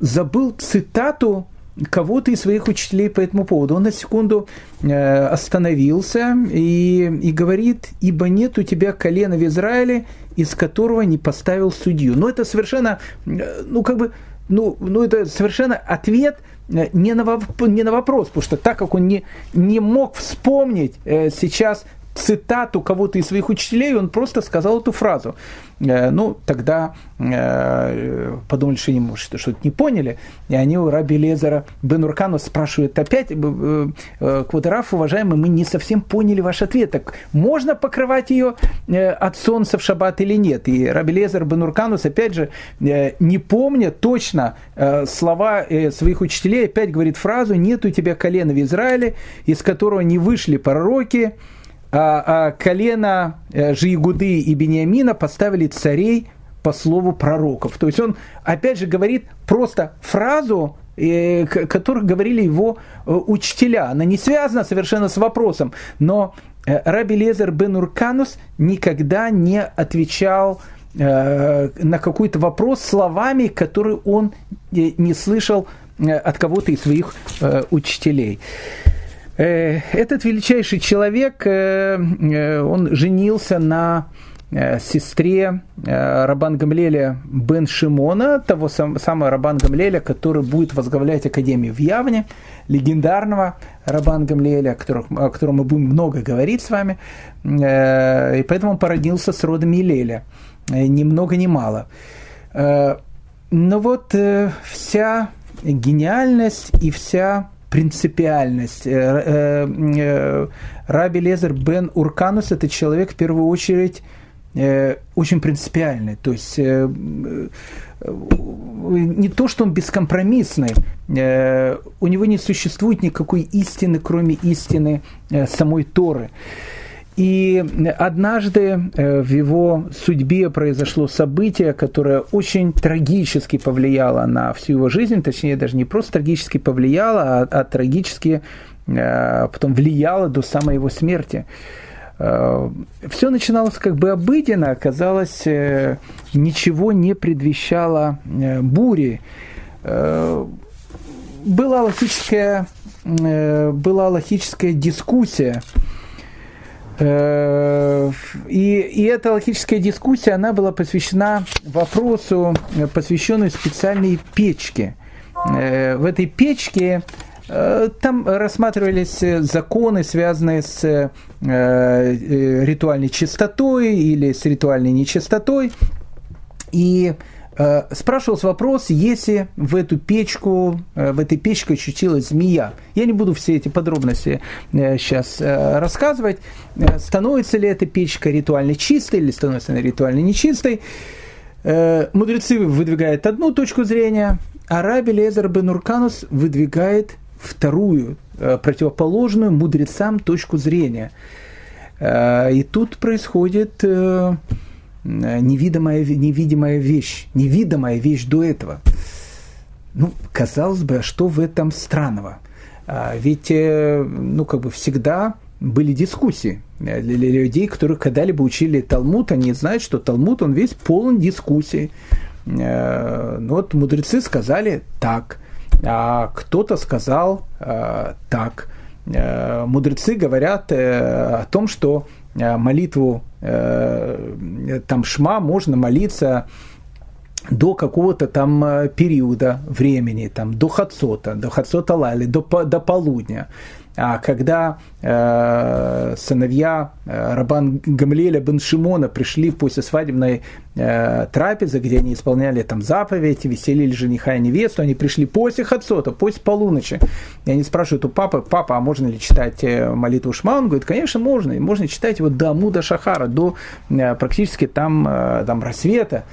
забыл цитату кого-то из своих учителей по этому поводу. Он на секунду э, остановился и, и говорит, ибо нет у тебя колена в Израиле, из которого не поставил судью. Но это совершенно, э, ну как бы, ну, ну это совершенно ответ э, не на, не на вопрос, потому что так как он не, не мог вспомнить сейчас цитату кого-то из своих учителей, он просто сказал эту фразу. Э, ну, тогда э, подумали, что они, что что-то не поняли, и они у Раби Лезера Бенуркану спрашивают опять, э, Квадраф, уважаемый, мы не совсем поняли ваш ответ, так можно покрывать ее от солнца в шаббат или нет? И Раби Лезер Бенурканус, опять же, не помня точно слова своих учителей, опять говорит фразу «нет у тебя колена в Израиле, из которого не вышли пророки, колено э, Жиегуды и Бениамина поставили царей по слову пророков. То есть он опять же говорит просто фразу, э, которую говорили его э, учителя. Она не связана совершенно с вопросом, но Раби Лезер бен Урканус никогда не отвечал на какой-то вопрос словами, которые он не слышал от кого-то из своих учителей. Этот величайший человек, он женился на Э, сестре э, Рабан Гамлеля Бен Шимона, того самого Рабан Гамлеля, который будет возглавлять Академию в Явне, легендарного Рабан Гамлеля, о котором, о котором мы будем много говорить с вами, э, и поэтому он породнился с родом Илеля, ни много ни мало. Но вот вся гениальность и вся принципиальность. Раби Лезер Бен Урканус – это человек, в первую очередь, Э, очень принципиальный. То есть э, э, не то, что он бескомпромиссный, у него не существует никакой истины, кроме истины самой Торы. И однажды в его судьбе произошло событие, которое очень трагически повлияло на всю его жизнь, точнее даже не просто трагически повлияло, а, а трагически потом влияло до самой его смерти. Э, Все начиналось как бы обыденно, оказалось, э, ничего не предвещало э, бури. Была логическая, была логическая дискуссия. И, и эта логическая дискуссия, она была посвящена вопросу, посвященной специальной печке. В этой печке Э, там рассматривались законы, связанные с э, э, ритуальной чистотой или с ритуальной нечистотой. И спрашивался вопрос, если в эту печку, в этой печке очутилась змея. Я не буду все эти подробности сейчас рассказывать. Становится ли эта печка ритуально чистой или становится она ритуально нечистой. Мудрецы выдвигают одну точку зрения, а Раби Лезер Бен выдвигает вторую, э, противоположную мудрецам точку зрения. Э, и тут происходит э, невидимая, невидимая вещь, невидимая вещь до этого. Ну, казалось бы, а что в этом странного? Ведь, ну, как бы всегда были дискуссии. Для людей, которые когда-либо учили Талмуд, они знают, что Талмуд, он весь полон дискуссий. Ну, вот мудрецы сказали так – а кто-то сказал э, так. Э, мудрецы говорят э, о том, что молитву там шма можно молиться до какого-то там периода времени, там, до хацота, до хацота лали, до, до полудня. А когда э, сыновья э, Рабан Гамлеля бен Шимона пришли после свадебной э, трапезы, где они исполняли там заповедь, веселили жениха и невесту, они пришли после Хацота, после полуночи. И они спрашивают у папы, папа, а можно ли читать молитву Шма? Он говорит, конечно, можно. И можно читать его до Муда Шахара, до практически там, там рассвета.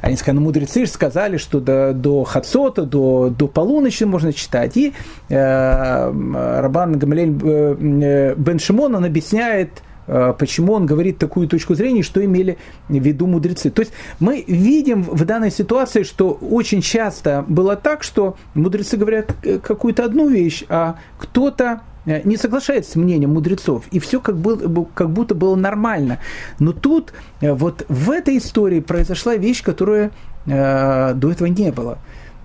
Они сказали, ну, мудрецы сказали, что до, до Хацота, до, до полуночи можно читать. И э, Рабан Гамалель э, Бен Шимон, он объясняет, э, почему он говорит такую точку зрения, что имели в виду мудрецы. То есть мы видим в данной ситуации, что очень часто было так, что мудрецы говорят э, какую-то одну вещь, а кто-то не соглашается с мнением мудрецов, и все как, был, как будто было нормально. Но тут, э, вот в этой истории произошла вещь, которая э, до этого не было.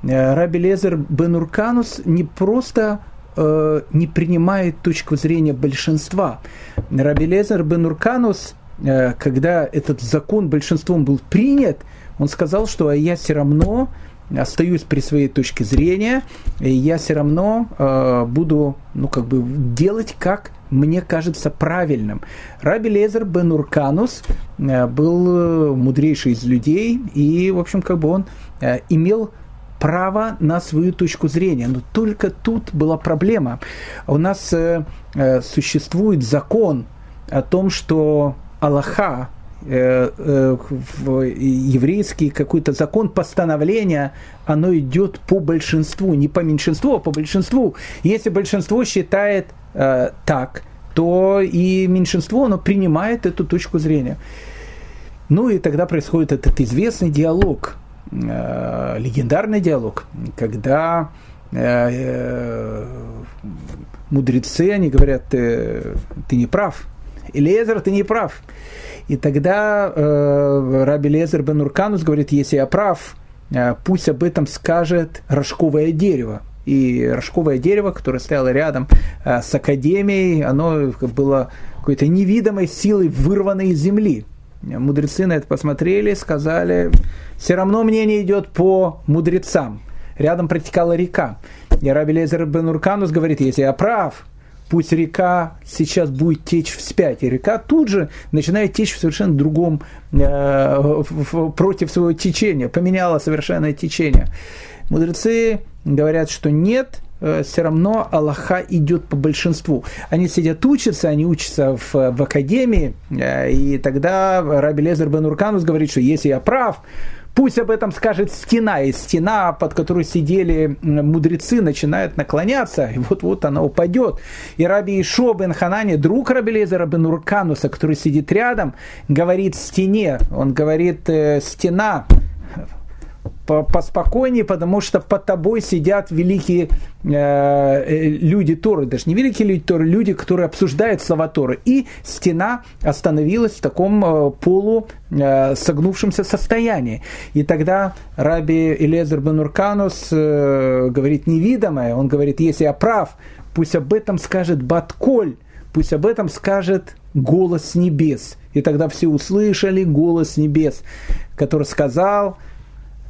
Э, Раби Лезер Бенурканус не просто э, не принимает точку зрения большинства. Раби Лезер Бенурканус, э, когда этот закон большинством был принят, он сказал, что а я все равно остаюсь при своей точке зрения, и я все равно э, буду, ну, как бы делать, как мне кажется правильным. Раби Лезер бен Урканус э, был мудрейший из людей, и, в общем, как бы он э, имел право на свою точку зрения. Но только тут была проблема. У нас э, э, существует закон о том, что Аллаха, Э, э, еврейский какой-то закон, постановление, оно идет по большинству, не по меньшинству, а по большинству. Если большинство считает э, так, то и меньшинство, оно принимает эту точку зрения. Ну и тогда происходит этот известный диалог, э, легендарный диалог, когда э, э, мудрецы, они говорят, ты, ты не прав, Элиезер, ты не прав. И тогда э, Раби Лезер бен Урканус говорит, если я прав, э, пусть об этом скажет рожковое дерево. И рожковое дерево, которое стояло рядом э, с академией, оно было какой-то невидимой силой вырвано из земли. Мудрецы на это посмотрели, сказали, все равно мнение идет по мудрецам. Рядом протекала река. И Раби Лезер бен Урканус говорит, если я прав, пусть река сейчас будет течь вспять. И река тут же начинает течь в совершенно другом, э, против своего течения, поменяла совершенно течение. Мудрецы говорят, что нет, э, все равно Аллаха идет по большинству. Они сидят учатся, они учатся в, в академии, э, и тогда Раби Лезер бен Урканус говорит, что если я прав, Пусть об этом скажет стена, и стена, под которой сидели мудрецы, начинает наклоняться, и вот-вот она упадет. И Раби Ишо бен Ханани, друг Раби Лезера бен Уркануса, который сидит рядом, говорит стене, он говорит, э, стена, поспокойнее, потому что под тобой сидят великие э, э, люди Торы, даже не великие люди Торы, люди, которые обсуждают слова Торы. И стена остановилась в таком э, полу э, согнувшемся состоянии. И тогда Раби Элезер Бенурканус э, говорит невидимое, он говорит, если я прав, пусть об этом скажет Батколь, пусть об этом скажет голос небес. И тогда все услышали голос небес, который сказал –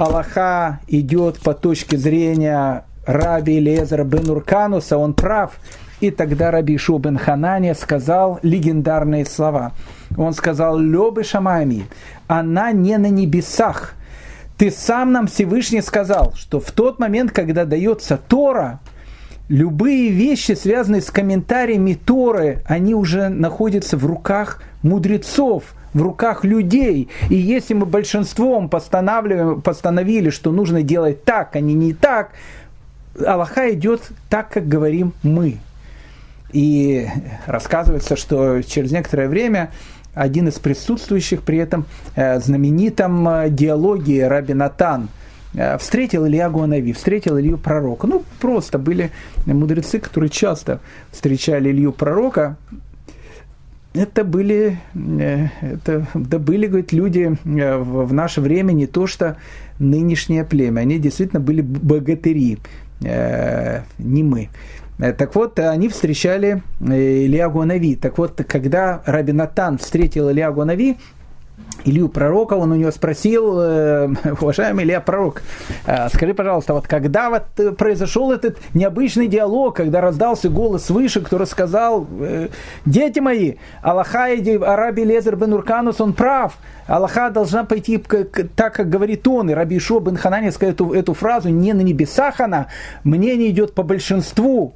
Аллаха идет по точке зрения Раби Лезера бен Уркануса, он прав. И тогда Раби Шу бен Ханане сказал легендарные слова. Он сказал, Лёбы Шамами, она не на небесах. Ты сам нам Всевышний сказал, что в тот момент, когда дается Тора, любые вещи, связанные с комментариями Торы, они уже находятся в руках мудрецов – в руках людей. И если мы большинством постановили, что нужно делать так, а не не так, Аллаха идет так, как говорим мы. И рассказывается, что через некоторое время один из присутствующих при этом э, знаменитом э, диалоге Раби Натан э, встретил Илья Гуанави, встретил Илью пророка. Ну, просто были мудрецы, которые часто встречали Илью пророка, это были, э, это, да были говорит, люди э, в наше время не то, что нынешнее племя. Они действительно были богатыри, э, не мы. Так вот, они встречали Илья Гуанави. Так вот, когда Рабинатан встретил Илья Гуанави, Илью пророка, он у него спросил, э, <laughs> уважаемый Илья пророк, э, скажи, пожалуйста, вот когда вот э, произошел этот необычный диалог, когда раздался голос свыше, который сказал, дети мои, Аллаха Араби Лезер бен Урканус, он прав, Аллаха должна пойти так, как говорит он, и Раби Ишо бен сказал эту, эту фразу, не на небесах она, мнение идет по большинству,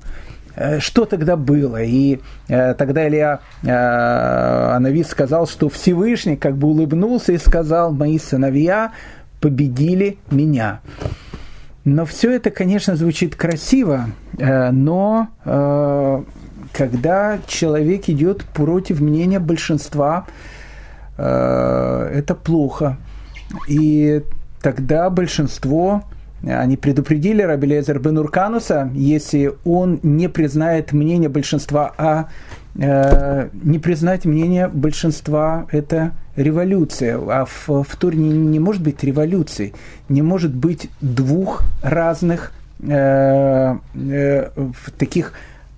что тогда было? И э, тогда Илья э, Анавис сказал, что Всевышний как бы улыбнулся и сказал, мои сыновья победили меня. Но все это, конечно, звучит красиво, э, но э, когда человек идет против мнения большинства, э, это плохо. И тогда большинство они предупредили Раби Лезер бен Уркануса, если он не признает мнение большинства, а э, не признать мнение большинства – это революция. А в, в Туре не, может быть революции, не может быть двух разных э, э, таких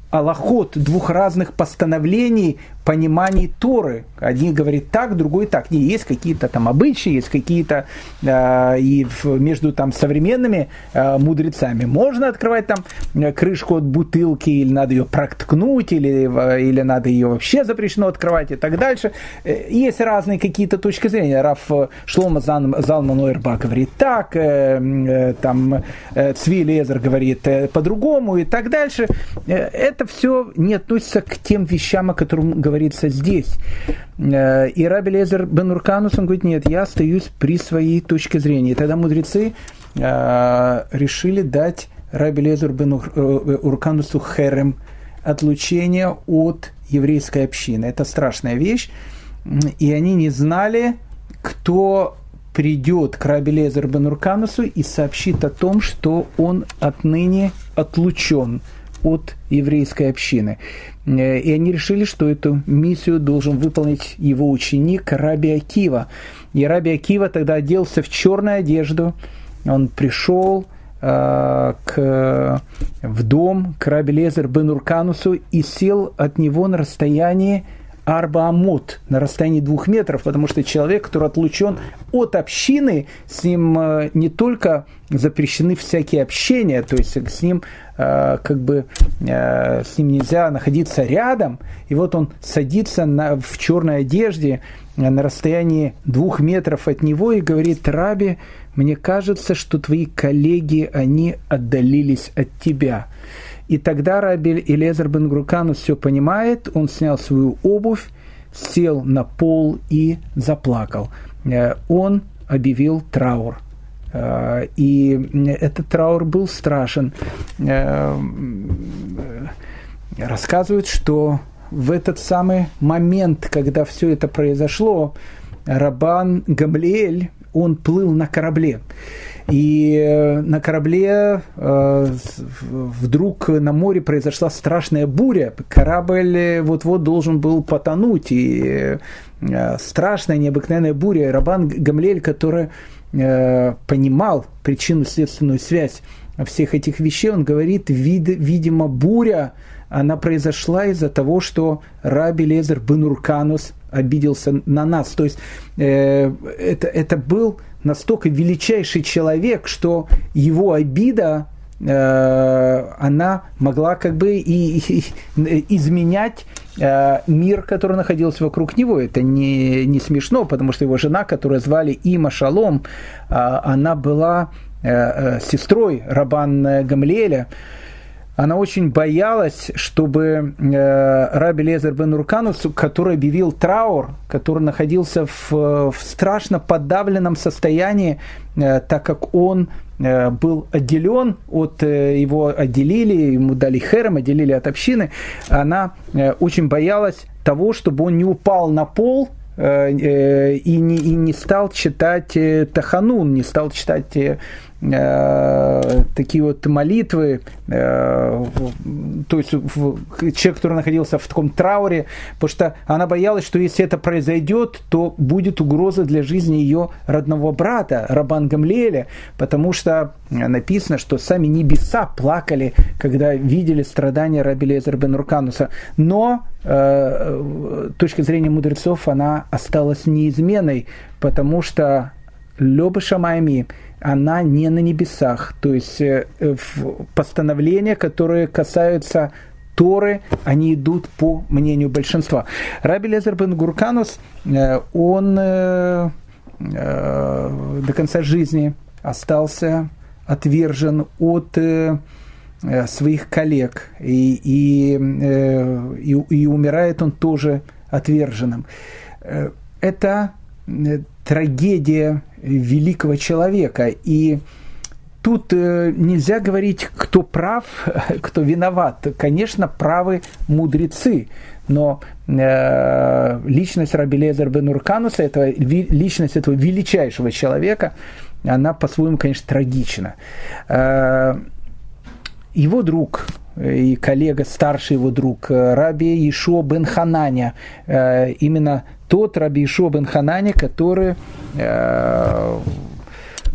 аллахот, двух разных постановлений пониманий Торы. Один говорит так, другой так. Не, есть какие-то там обычаи, есть какие-то э, и между там современными э, мудрецами можно открывать там э, крышку от бутылки, или надо ее проткнуть, или, э, или надо ее вообще запрещено открывать и так дальше. Э, есть разные какие-то точки зрения. Раф Шлома Залман Ойрба говорит так, э, э, там э, Цви Лезер говорит э, по-другому и так дальше. Э, это все не относится к тем вещам, о которых говорит говорится здесь. Э, и Раби Лезер бен Урканус, он говорит, нет, я остаюсь при своей точке зрения. И тогда мудрецы э, решили дать Раби Лезер бен э, Урканусу херем, отлучение от еврейской общины. Это страшная вещь. И они не знали, кто придет к Раби Лезер бен Урканусу и сообщит о том, что он отныне отлучен от еврейской общины. Э, и они решили, что эту миссию должен выполнить его ученик Раби Акива. И Раби Акива тогда оделся в черную одежду, он пришел э, к, в дом к Раби Лезер бен и сел от него на расстоянии Арбаамот на расстоянии двух метров, потому что человек, который отлучен от общины, с ним э, не только запрещены всякие общения, то есть с ним как бы э, с ним нельзя находиться рядом, и вот он садится на, в черной одежде на расстоянии двух метров от него и говорит, Раби, мне кажется, что твои коллеги, они отдалились от тебя. И тогда Раби Элезер бен Груканус все понимает, он снял свою обувь, сел на пол и заплакал. Э, он объявил траур. Э, и этот траур был страшен. Э, рассказывают, что в этот самый момент, когда все это произошло, Рабан Гамлиэль, он плыл на корабле. И э, на корабле э, вдруг на море произошла страшная буря. Корабль вот-вот должен был потонуть. И э, страшная, необыкновенная буря. Рабан Гамлель, который понимал причинно-следственную связь всех этих вещей, он говорит, вид, видимо, буря, она произошла из-за того, что Раби Лезер Бенурканус обиделся на нас. То есть э, это, это был настолько величайший человек, что его обида, э, она могла как бы и, и, изменять э, мир, который находился вокруг него. Это не, не смешно, потому что его жена, которую звали Има Шалом, э, она была э, э, сестрой Рабан Гамлеля, она очень боялась, чтобы э, Раби Лезер бен Руканус, который объявил траур, который находился в, в страшно подавленном состоянии, э, так как он э, был отделен от, э, его отделили, ему дали херем, отделили от общины, она э, очень боялась того, чтобы он не упал на пол, э, э, и не, и не стал читать Таханун, не стал читать Э, такие вот молитвы, э, то есть человек, который находился в таком трауре, потому что она боялась, что если это произойдет, то будет угроза для жизни ее родного брата, Рабан Гамлеля, потому что написано, что сами небеса плакали, когда видели страдания Раби Лезер бен Рукануса. Но э, точка зрения мудрецов, она осталась неизменной, потому что Лёба Шамайми – она не на небесах. То есть э, постановления, которые касаются Торы, они идут по мнению большинства. Раби Лезер бен Гурканус, э, он э, до конца жизни остался отвержен от своих коллег, и, и, и, и умирает он тоже отверженным. Это трагедия великого человека. И тут э, нельзя говорить, кто прав, <laughs> кто виноват. Конечно, правы мудрецы, но э, личность Раби Лезер бен Уркануса, этого, личность этого величайшего человека, она по-своему, конечно, трагична. Э, его друг, и коллега, старший его друг, Раби Ишо бен Хананя, именно тот Раби Ишо бен Ханани, который э,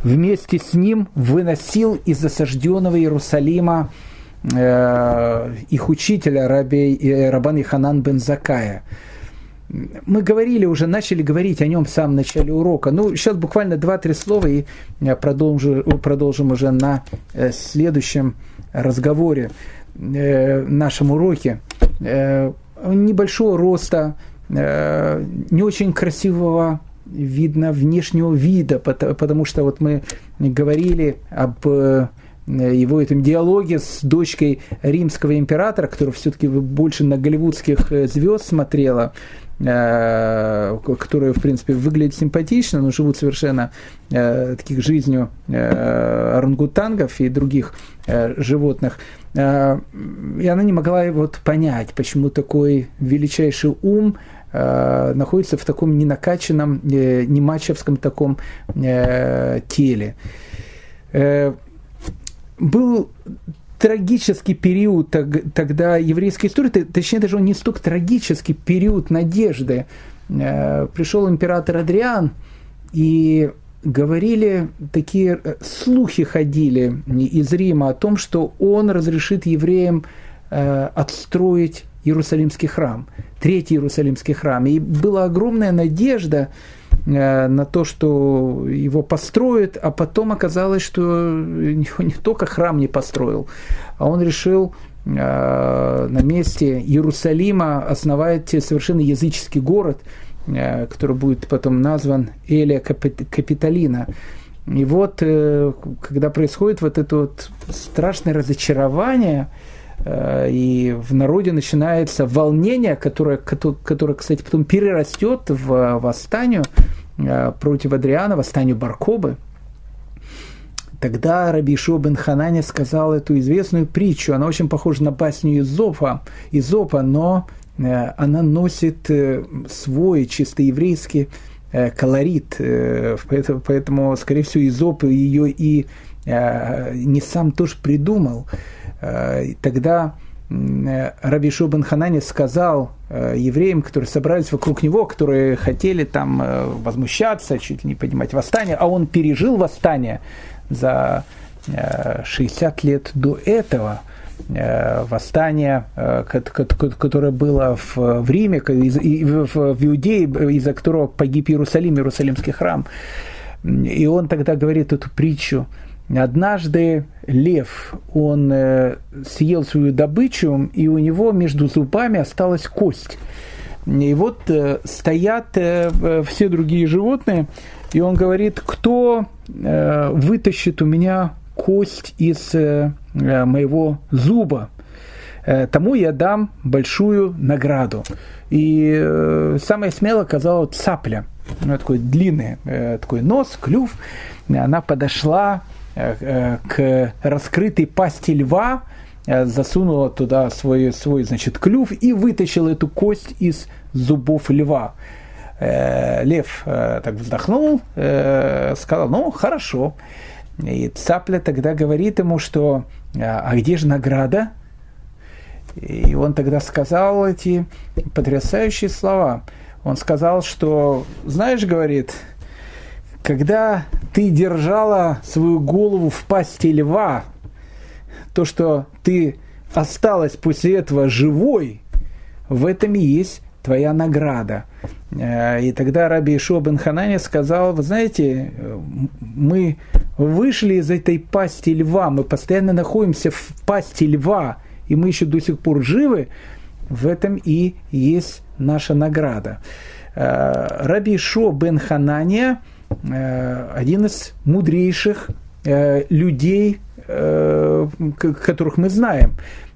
вместе с ним выносил из осажденного Иерусалима э, их учителя Раби, э, Рабан Иханан бен Закая. Мы говорили уже, начали говорить о нем в самом начале урока. Ну, сейчас буквально два-три слова и продолжим, продолжим уже на э, следующем разговоре, э, нашем уроке. Э, небольшого роста, Э, не очень красивого видно внешнего вида, потому что вот мы говорили об э, его этом диалоге с дочкой римского императора, которая все-таки больше на голливудских э, звезд смотрела, которые, в принципе, выглядят симпатично, но живут совершенно таких жизнью орангутангов и других животных. И она не могла вот понять, почему такой величайший ум Э, находится в таком ненакаченном, э, не матчевском таком э, теле. Был трагический период тогда еврейской истории, точнее даже он не столько трагический период надежды. Э, пришел император Адриан, и говорили, такие э, слухи ходили из Рима о том, что он разрешит евреям э, отстроить Иерусалимский храм, третий Иерусалимский храм. И была огромная надежда на то, что его построят, а потом оказалось, что не только храм не построил, а он решил на месте Иерусалима основать совершенно языческий город – Э, который будет потом назван Элия Капитолина. И вот, э, когда происходит вот это вот страшное разочарование, э, и в народе начинается волнение, которое, которое, кстати, потом перерастет в восстание против Адриана, восстанию Баркобы, Тогда Раби Ишуа бен Ханане сказал эту известную притчу. Она очень похожа на басню Изопа, Изопа но Э, она носит э, свой чисто еврейский э, колорит, поэтому скорее всего, Изоп ее и не сам тоже придумал. Тогда Раби Шубан Ханани сказал евреям, которые собрались вокруг него, которые хотели там возмущаться, чуть ли не поднимать восстание, а он пережил восстание за 60 лет до этого – Э, восстание, э, которое было в, Риме, в Иудее, из-за которого погиб Иерусалим, Иерусалимский храм. И он тогда говорит эту притчу. Однажды лев, он э, съел свою добычу, и у него между зубами осталась кость. И вот стоят все другие животные, и он говорит, кто вытащит у меня кость из э, моего зуба, э, тому я дам большую награду. И э, самое смело оказалась цапля. Ну, такой длинный такой нос, клюв. Она подошла к раскрытой пасти льва, засунула туда свой, свой значит, клюв и вытащила эту кость из зубов льва. Лев так вздохнул, сказал, ну, хорошо. И цапля тогда говорит ему, что «А, а где же награда? И он тогда сказал эти потрясающие слова. Он сказал, что, знаешь, говорит, когда ты держала свою голову в пасти льва, то, что ты осталась после этого живой, в этом и есть твоя награда. Э, и тогда Раби Ишуа бен Ханани сказал, вы знаете, мы вышли из этой пасти льва, мы постоянно находимся в пасти льва, и мы еще до сих пор живы, в этом и есть наша награда. Э, Раби Шо бен Ханания, э, один из мудрейших людей, которых мы знаем.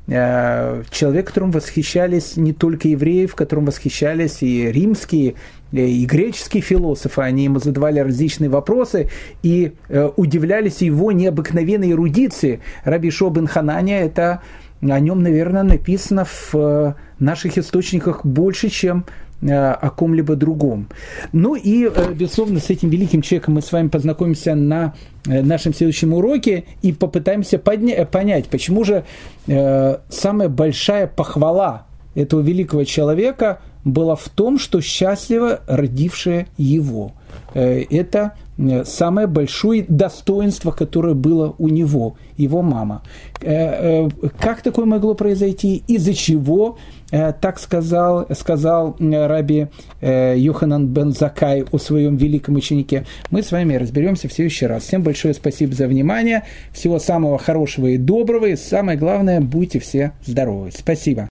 Э, человек, которым восхищались не только евреи, в котором восхищались и римские, э, и греческие философы, они ему задавали различные вопросы и э, удивлялись его необыкновенной эрудиции. Раби Шо бен Хананя, это о нем, наверное, написано в наших источниках больше, чем Э, о ком-либо другом. Ну и, э, безусловно, с этим великим человеком мы с вами познакомимся на э, нашем следующем уроке и попытаемся подня- понять, почему же э, самая большая похвала этого великого человека была в том, что счастливо родившая его. Э, это самое большое достоинство, которое было у него, его мама. Как такое могло произойти? Из-за чего Э, так сказал, сказал э, раби э, Йоханан бен Закай о своем великом ученике. Мы с вами разберемся в следующий раз. Всем большое спасибо за внимание. Всего самого хорошего и доброго. И самое главное, будьте все здоровы. Спасибо.